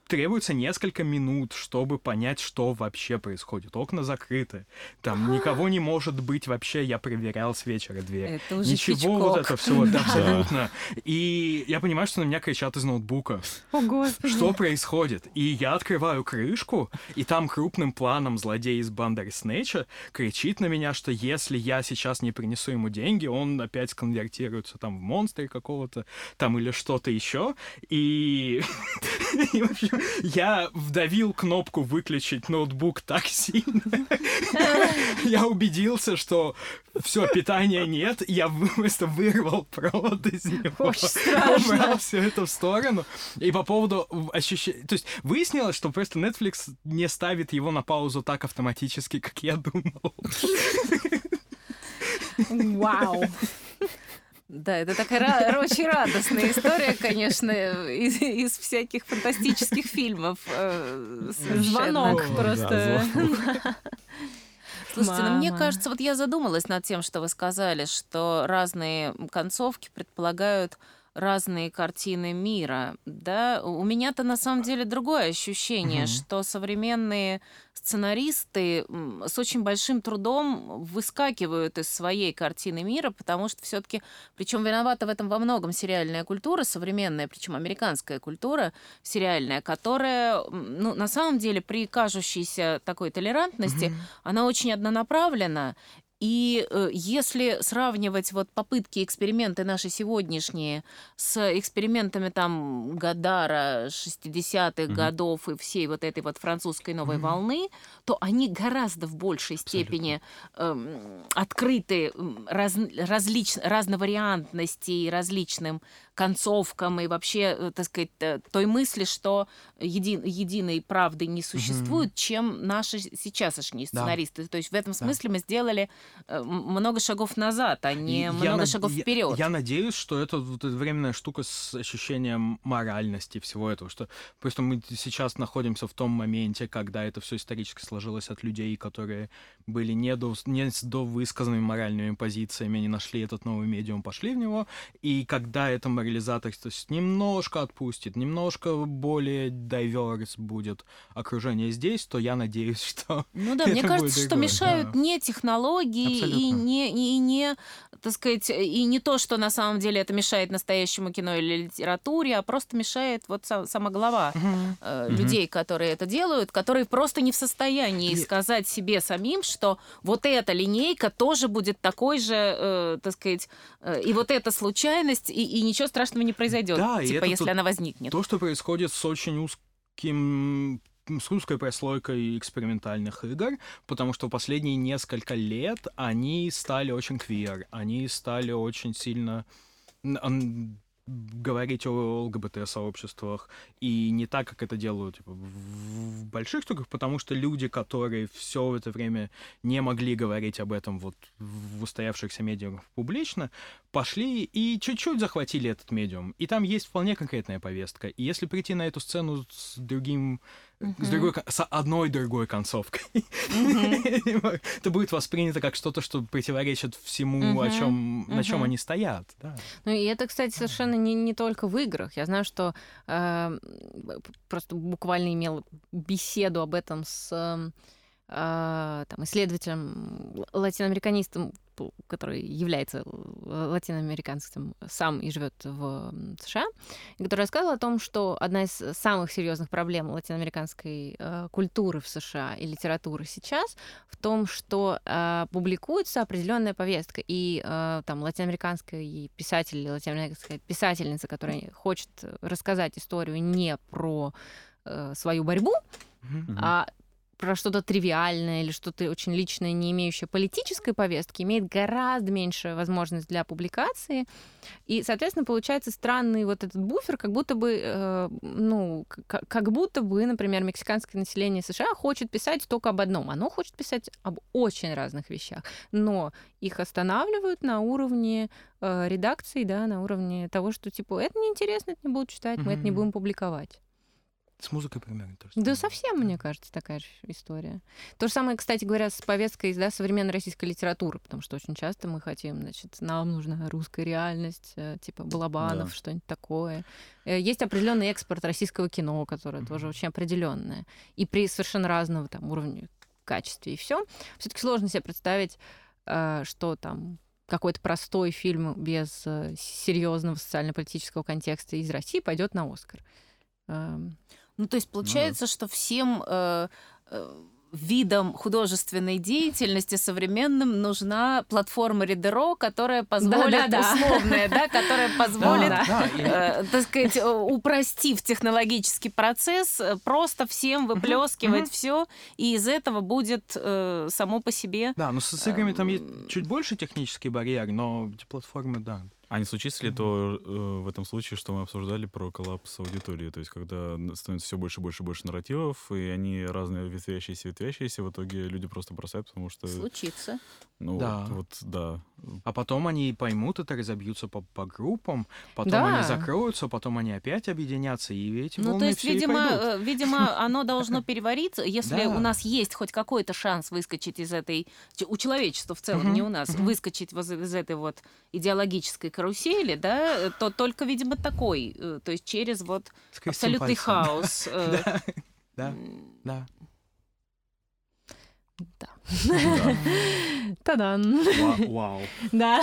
требуется несколько минут, чтобы понять, что вообще происходит. Окна закрыты. Там никого не может быть вообще. Я проверял с вечера дверь. Это уже Ничего Хичкок. вот это все, да, абсолютно. И я понимаю, что на меня кричат из ноутбука. О, Господи. Что происходит? И я открываю крышку, и там крупным планом злодей из банды Снэча кричит на меня, что если я сейчас не принесу ему деньги, он опять сконвертируется там в монстра какого-то, там или что-то еще. И... и, в общем, я вдавил кнопку выключить ноутбук так сильно. Я убедился, что все, питания нет. Я просто вырвал провод из него. Очень страшно. Убрал все это в сторону. И по поводу ощущения... То есть выяснилось, что просто Netflix не ставит его на паузу так автоматически, как я думал. Вау. Да, это такая очень радостная история, конечно, из, из всяких фантастических фильмов. э, совершенно. Звонок Да, просто. звонок. Слушайте, ну мне кажется, вот я задумалась над тем, что вы сказали, что разные концовки предполагают разные картины мира, да, у меня-то на самом деле другое ощущение, Мгм. что современные сценаристы с очень большим трудом выскакивают из своей картины мира, потому что все-таки, причем виновата в этом во многом сериальная культура, современная, причем американская культура сериальная, которая, ну, на самом деле, при кажущейся такой толерантности, она очень однонаправлена. И э, если сравнивать вот попытки, эксперименты наши сегодняшние с экспериментами там Гадара 60-х Мгм. годов и всей вот этой вот французской новой Мгм. волны, то они гораздо в большей степени эм, открыты раз, различ, разновариантности и различным концовкам и вообще, э, так сказать, э, той мысли, что еди- единой правды не существует, чем наши сейчасшние Да. сценаристы. То есть в этом Да. смысле мы сделали э, много шагов назад, а не Я много над- шагов я- вперед. Я, надеюсь, что это вот временная штука с ощущением моральности всего этого, что просто мы сейчас находимся в том моменте, когда это все исторически сложилось от людей, которые были не, до, не с довысказанными моральными позициями, они нашли этот новый медиум, пошли в него, и когда это морализаторство немножко отпустит, немножко более diverse будет окружение здесь, то я надеюсь, что Ну да, мне кажется, что другое, мешают да. не технологии и не, и не, так сказать, и не то, что на самом деле это мешает настоящему кино или литературе, а просто мешает вот са- сама глава э, Мгм. людей, которые это делают, которые просто не в состоянии И- сказать себе самим, что вот эта линейка тоже будет такой же, э, так сказать, э, и вот эта случайность, и, и ничего страшного не произойдет, Да, и типа, это если она возникнет. То, что происходит с очень узким с узкой прослойкой экспериментальных игр, потому что в последние несколько лет они стали очень квир, они стали очень сильно говорить о ЛГБТ-сообществах, и не так, как это делают типа, в больших штуках, потому что люди, которые все это время не могли говорить об этом вот в устоявшихся медиумах публично, пошли и чуть-чуть захватили этот медиум. И там есть вполне конкретная повестка. И если прийти на эту сцену с другим, с, другой, с одной другой концовкой, это будет воспринято как что-то, что противоречит всему, о чем, на чем они стоят. Да. Ну и это, кстати, совершенно не, не только в играх. Я знаю, что э, просто буквально имел беседу об этом с э, э, там, исследователем, латиноамериканистом, который является латиноамериканцем сам и живет в США, который рассказывал о том, что одна из самых серьезных проблем латиноамериканской э, культуры в США и литературы сейчас в том, что э, публикуется определенная повестка, и э, там латиноамериканский писатель или латиноамериканская писательница, которая хочет рассказать историю не про э, свою борьбу, Мгм. а про что-то тривиальное или что-то очень личное, не имеющее политической повестки, имеет гораздо меньше возможность для публикации. И, соответственно, получается странный вот этот буфер, как будто бы, э, ну, как будто бы, например, мексиканское население США хочет писать только об одном. Оно хочет писать об очень разных вещах, но их останавливают на уровне э, редакции, да, на уровне того, что, типа, это неинтересно, это не будут читать, мы это не будем публиковать. С музыкой примерно то же Да самое. совсем, мне кажется, такая же история. То же самое, кстати говоря, с повесткой да, современной российской литературы, потому что очень часто мы хотим, значит, нам нужна русская реальность, э, типа Балабанов, Да. что-нибудь такое. Э, Есть определенный экспорт российского кино, которое тоже очень определенное. И при совершенно разного там уровне качестве и все. Все-таки сложно себе представить, э, что там какой-то простой фильм без серьезного социально-политического контекста из России пойдет на Оскар. Ну, то есть получается, что всем э, э, видам художественной деятельности современным нужна платформа Ридеро, которая позволит, Да-да-да. условная, да, которая позволит, Да. Да, э, так сказать, э, упростив технологический процесс, э, просто всем выплескивать все, и из этого будет э, само по себе. Да, но с, с играми там есть чуть больше технический барьер, но эти платформы, да. А не случится ли то э, в этом случае, что мы обсуждали про коллапс аудитории? То есть, когда становится все больше, больше, больше нарративов, и они разные ветвящиеся, ветвящиеся, в итоге люди просто бросают, потому что, Случится. ну, Да. вот, вот, да. А потом они поймут это, разобьются по, по группам, потом Да. они закроются, потом они опять объединятся, и эти Ну, то волны есть, видимо, э, видимо, оно должно перевариться, если Да. у нас есть хоть какой-то шанс выскочить из этой, у человечества в целом, не у нас, выскочить из этой вот идеологической карусели, да, э, то только, видимо, такой, э, то есть через вот абсолютный хаос. э, Да, да, да. Да. Да. Тадан. Ва- Вау. Да.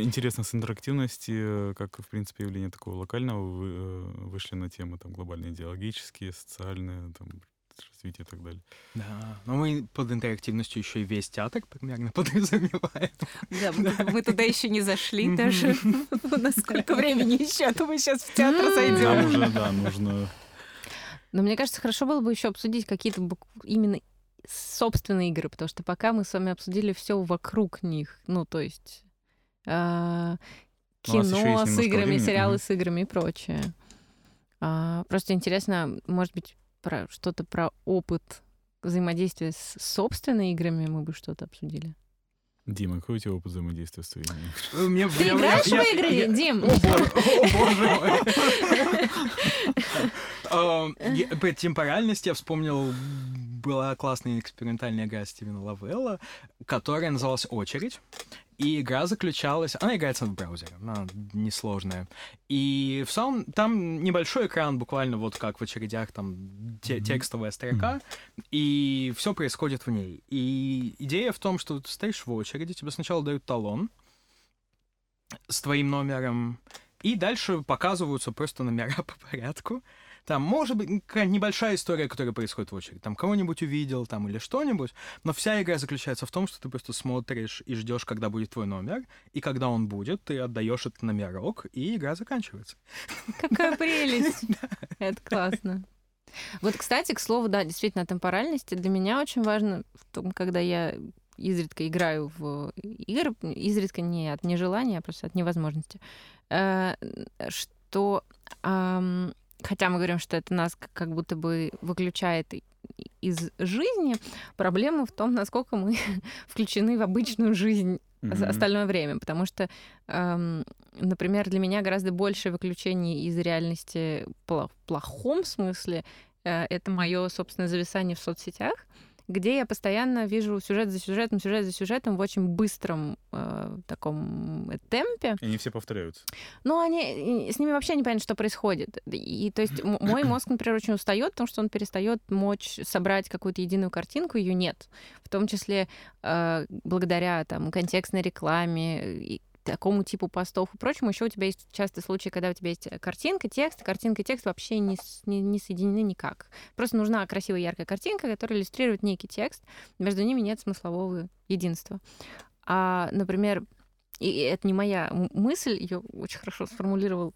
Интересно с интерактивности, как, в принципе, явление такого локального вы, вышли на темы там глобальные идеологические, социальные, там, развитие и так далее. Да, но мы под интерактивностью еще и весь театр примерно подразумеваем. Да, мы, мы туда еще не зашли даже. Насколько времени еще, а то мы сейчас в театр М. Нам зайдем. уже, да, нужно... Но мне кажется, хорошо было бы еще обсудить какие-то именно собственные игры, потому что пока мы с вами обсудили все вокруг них, ну, то есть а, Ну, у нас еще кино с играми, времени, сериалы с играми и прочее. А, просто интересно, может быть, про что-то про опыт взаимодействия с собственными играми мы бы что-то обсудили. Дима, какой у тебя опыт взаимодействия с твоими? Э, Мне- Ты я- играешь я- в игры, я- Дим? О, боже, мой. Эм, я- По темпоральности я вспомнил, была классная экспериментальная игра Стивена Лавелла, которая называлась «Очередь». И игра заключалась... Она играется в браузере, она несложная. И в самом... Там небольшой экран, буквально вот как в очередях, там те- текстовая строка, и все происходит в ней. И идея в том, что ты стоишь в очереди, тебе сначала дают талон с твоим номером, и дальше показываются просто номера по порядку. Там может быть какая небольшая история, которая происходит в очереди. Там кого-нибудь увидел, там или что-нибудь. Но вся игра заключается в том, что ты просто смотришь и ждешь, когда будет твой номер. И когда он будет, ты отдаешь этот номерок, и игра заканчивается. Какая прелесть! Это классно. Вот, кстати, к слову, да, действительно, о темпоральности для меня очень важно, в том, когда я изредка играю в игры, изредка не от нежелания, а просто от невозможности, э, что, хотя мы говорим, что это нас как будто бы выключает из жизни, проблема в том, насколько мы включены в обычную жизнь Мгм. остальное время, потому что, эм, например, для меня гораздо больше выключений из реальности в плохом смысле э, это мое собственное зависание в соцсетях, где я постоянно вижу сюжет за сюжетом, сюжет за сюжетом в очень быстром э, таком темпе. И они все повторяются. Но они, с ними вообще непонятно, что происходит. И то есть мой мозг, например, очень устает, потому что он перестает мочь собрать какую-то единую картинку, ее нет. В том числе э, благодаря там контекстной рекламе такому типу постов и прочему, еще у тебя есть часто случаи, когда у тебя есть картинка, текст, картинка и текст вообще не, не, не соединены никак. Просто нужна красивая яркая картинка, которая иллюстрирует некий текст. Между ними нет смыслового единства. А, например, и это не моя мысль, ее очень хорошо сформулировал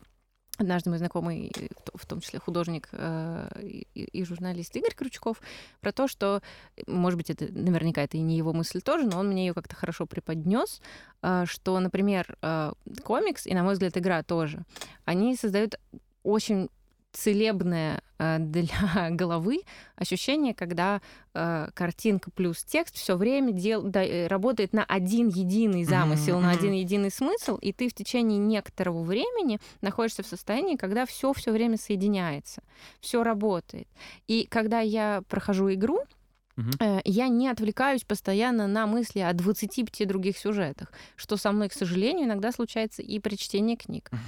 однажды мой знакомый, в то- в том числе художник э, и, журналист Игорь Крючков, про то, что, может быть, это наверняка это и не его мысль тоже, но он мне ее как-то хорошо преподнес, э, что, например, э, комикс и, на мой взгляд, игра тоже, они создают очень целебное э, для головы ощущение, когда э, картинка плюс текст все время дел, да, э, работает на один единый замысел, mm-hmm. на один единый смысл, и ты в течение некоторого времени находишься в состоянии, когда все все время соединяется, все работает. И когда я прохожу игру, Uh-huh. Я не отвлекаюсь постоянно на мысли о 25 других сюжетах, что со мной, к сожалению, иногда случается и при чтении книг. Uh-huh.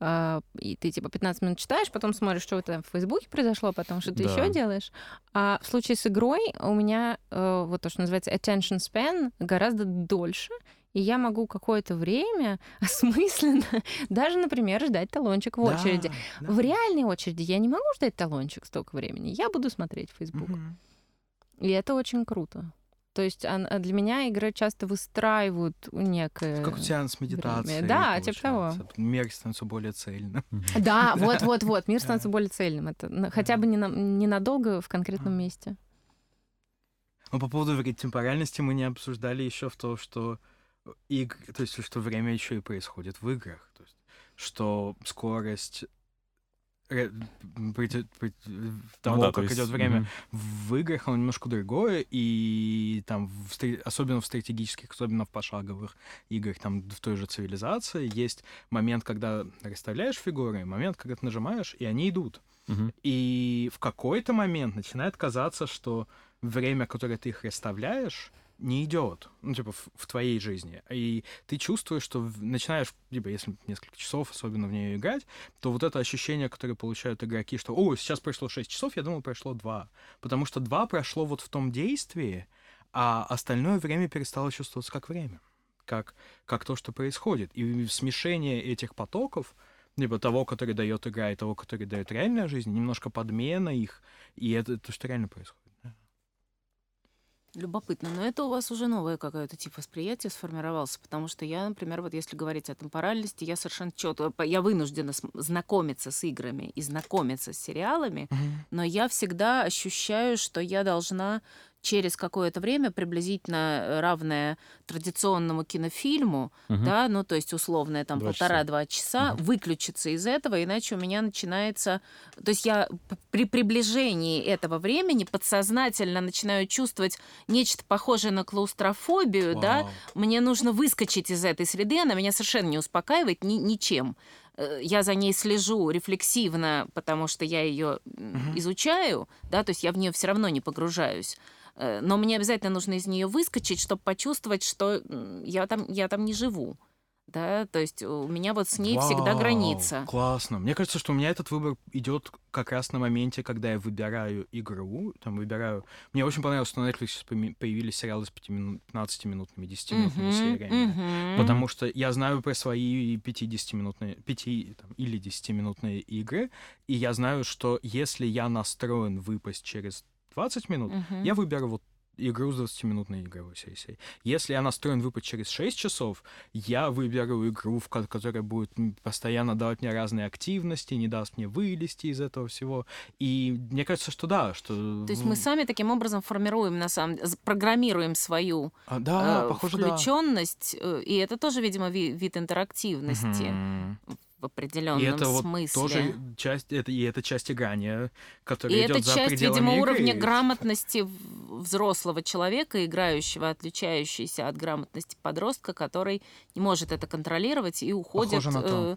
И ты типа 15 минут читаешь, потом смотришь, что это в Фейсбуке произошло, потом что ты да. еще делаешь. А в случае с игрой у меня э, вот то, что называется attention span, гораздо дольше, и я могу какое-то время осмысленно, даже, например, ждать талончик в очереди. Да, да. В реальной очереди я не могу ждать талончик столько времени. Я буду смотреть Facebook. Угу. И это очень круто. То есть а для меня игры часто выстраивают некое... Как сеанс медитации. Время. Да, типа того. Мир становится более цельным. Да, вот-вот-вот. Мир становится более цельным. Это хотя бы ненадолго в конкретном месте. Но по поводу темпоральности мы не обсуждали еще в том, что игр, то есть что время еще и происходит в играх, то есть что скорость того, ну, да, как есть... идет время mm-hmm. в играх, оно немножко другое, и там, в, особенно в стратегических, особенно в пошаговых играх, там, в той же цивилизации, есть момент, когда расставляешь фигуры, момент, когда ты нажимаешь, и они идут. Mm-hmm. И в какой-то момент начинает казаться, что время, которое ты их расставляешь, не идет, ну, типа, в, в твоей жизни. И ты чувствуешь, что начинаешь, либо если несколько часов особенно в нее играть, то вот это ощущение, которое получают игроки, что, о, сейчас прошло 6 часов, я думал, прошло 2. Потому что 2 прошло вот в том действии, а остальное время перестало чувствоваться как время, как, как то, что происходит. И смешение этих потоков, либо того, который дает игра, и того, который дает реальная жизнь, немножко подмена их, и это то, что реально происходит. Любопытно, но это у вас уже новое какое-то тип восприятия сформировался, потому что я, например, вот если говорить о темпоральности, я совершенно четко, я вынуждена знакомиться с играми и знакомиться с сериалами, mm-hmm. но я всегда ощущаю, что я должна через какое-то время, приблизительно равное традиционному кинофильму, угу. да, ну то есть условное там полтора-два часа, угу. выключиться из этого, иначе у меня начинается... То есть я при приближении этого времени подсознательно начинаю чувствовать нечто похожее на клаустрофобию, Вау. да, мне нужно выскочить из этой среды, она меня совершенно не успокаивает ни, ничем э, я за ней слежу рефлексивно, потому что я ее uh изучаю, да, то есть я в нее все равно не погружаюсь. Э, но мне обязательно нужно из нее выскочить, чтобы почувствовать, что я там, я там не живу. Да, то есть у меня вот с ней Вау, всегда граница. Классно. Мне кажется, что у меня этот выбор идет как раз на моменте, когда я выбираю игру, там выбираю. Мне очень понравилось, что на Netflix появились сериалы с 15-минутными, 10-минутными uh-huh, сериями. Uh-huh. Потому что я знаю про свои 50-минутные, 5 там, или 10-минутные игры, и я знаю, что если я настроен выпасть через 20 минут, uh-huh. я выберу вот игру с 20-минутной игровой сессией. Если я настроен выпад через 6 часов, я выберу игру, в которая будет постоянно давать мне разные активности, не даст мне вылезти из этого всего. И мне кажется, что да, что... То есть мы сами таким образом формируем, на самом деле, программируем свою а, да, э, похоже, включенность, да. Э, и это тоже, видимо, вид, вид интерактивности. Угу в определенном и это смысле. Вот тоже часть, это, и это часть играния, которая и идет это за часть, видимо, игры. уровня грамотности взрослого человека, играющего, отличающийся от грамотности подростка, который не может это контролировать и уходит э,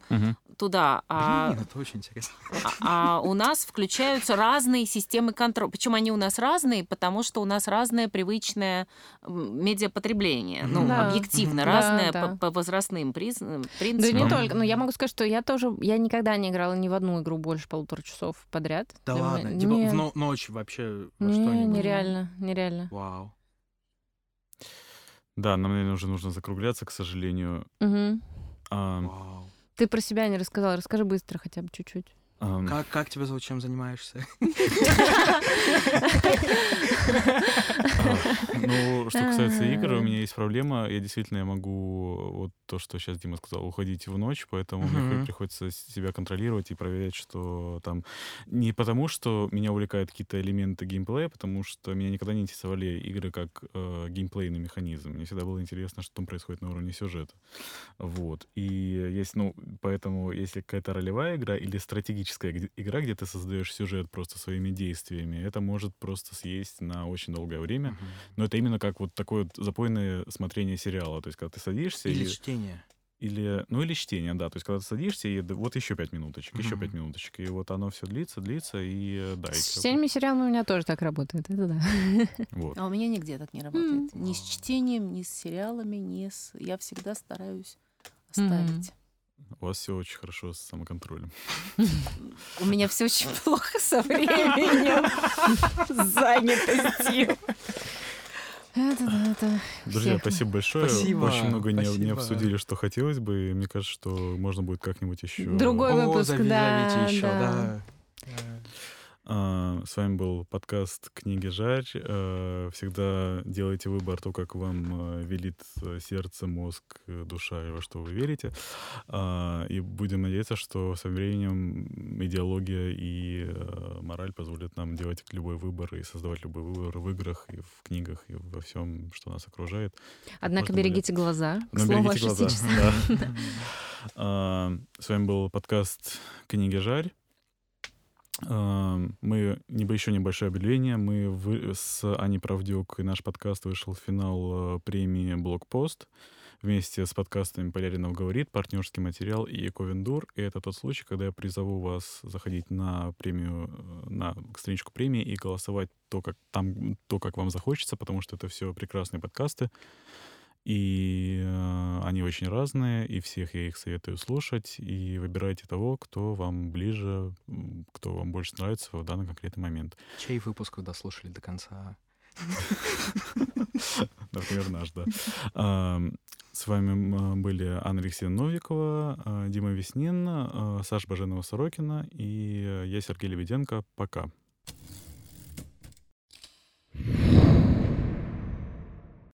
туда. А, Блин, это очень интересно. А, а у нас включаются разные системы контроля. Почему они у нас разные? Потому что у нас разное привычное медиапотребление. Ну, да. объективно, да, разное да. По, по возрастным признакам. Да не только. Но я могу сказать, что я тоже... Я никогда не играла ни в одну игру больше полутора часов подряд. Да Для ладно? Меня... Типа не... в но- ночь вообще во не, что-нибудь? Нереально, нереально. Вау. Да, нам, наверное, уже нужно закругляться, к сожалению. Угу. А... Вау. Ты про себя не рассказал. Расскажи быстро хотя бы чуть-чуть. Um... Как, как тебя зовут, чем занимаешься? Ну, что касается игр, у меня есть проблема. Я действительно могу, вот то, что сейчас Дима сказал, уходить в ночь, поэтому мне приходится себя контролировать и проверять, что там... Не потому, что меня увлекают какие-то элементы геймплея, потому что меня никогда не интересовали игры как э, геймплейный механизм. Мне всегда было интересно, что там происходит на уровне сюжета. Вот. И есть, ну, поэтому, если какая-то ролевая игра или стратегическая тактическая игра, где ты создаешь сюжет просто своими действиями, это может просто съесть на очень долгое время. Угу. Но это именно как вот такое вот запойное смотрение сериала. То есть, когда ты садишься... Или и... чтение. Или, ну, или чтение, да. То есть, когда ты садишься, и вот еще пять минуточек, mm-hmm. еще пять минуточек. И вот оно все длится, длится, и да. С чтением и сериалами у меня тоже так работает, это да. Вот. А у меня нигде так не работает. Mm-hmm. Ни с чтением, ни с сериалами, ни с... Я всегда стараюсь оставить. Mm-hmm. У вас все очень хорошо с самоконтролем. У меня все очень плохо со временем, занятостью. Это, да, это Друзья, спасибо большое. Спасибо. Очень много спасибо. Не, не обсудили, что хотелось бы. И мне кажется, что можно будет как-нибудь еще. Другой выпуск, да, еще, да. да. А, с вами был подкаст «Книги Жарь». А, всегда делайте выбор то, как вам а, велит сердце, мозг, душа и во что вы верите. И будем надеяться, что со временем идеология и мораль позволят нам делать любой выбор и создавать любой выбор в играх и в книгах и во всем, что нас окружает. Однако берегите будет... глаза. Но берегите глаза. Да. С вами был подкаст «Книги Жарь». Мы еще небольшое объявление. Мы вы, с Аней Правдюк и наш подкаст вышел в финал э, премии Блокпост вместе с подкастами Поляринов говорит, партнерский материал и Эковендур. И это тот случай, когда я призову вас заходить на премию, э, на страничку премии и голосовать то, как там, то, как вам захочется, потому что это все прекрасные подкасты. И э, они очень разные, и всех я их советую слушать, и выбирайте того, кто вам ближе, кто вам больше нравится в данный конкретный момент. Чей выпуск вы дослушали до конца? Например, наш, да. С вами были Анна Алексеевна Новикова, а, Дима Веснин, а, Саша Баженова-Сорокина и я, Сергей Лебеденко. Пока. Yeah.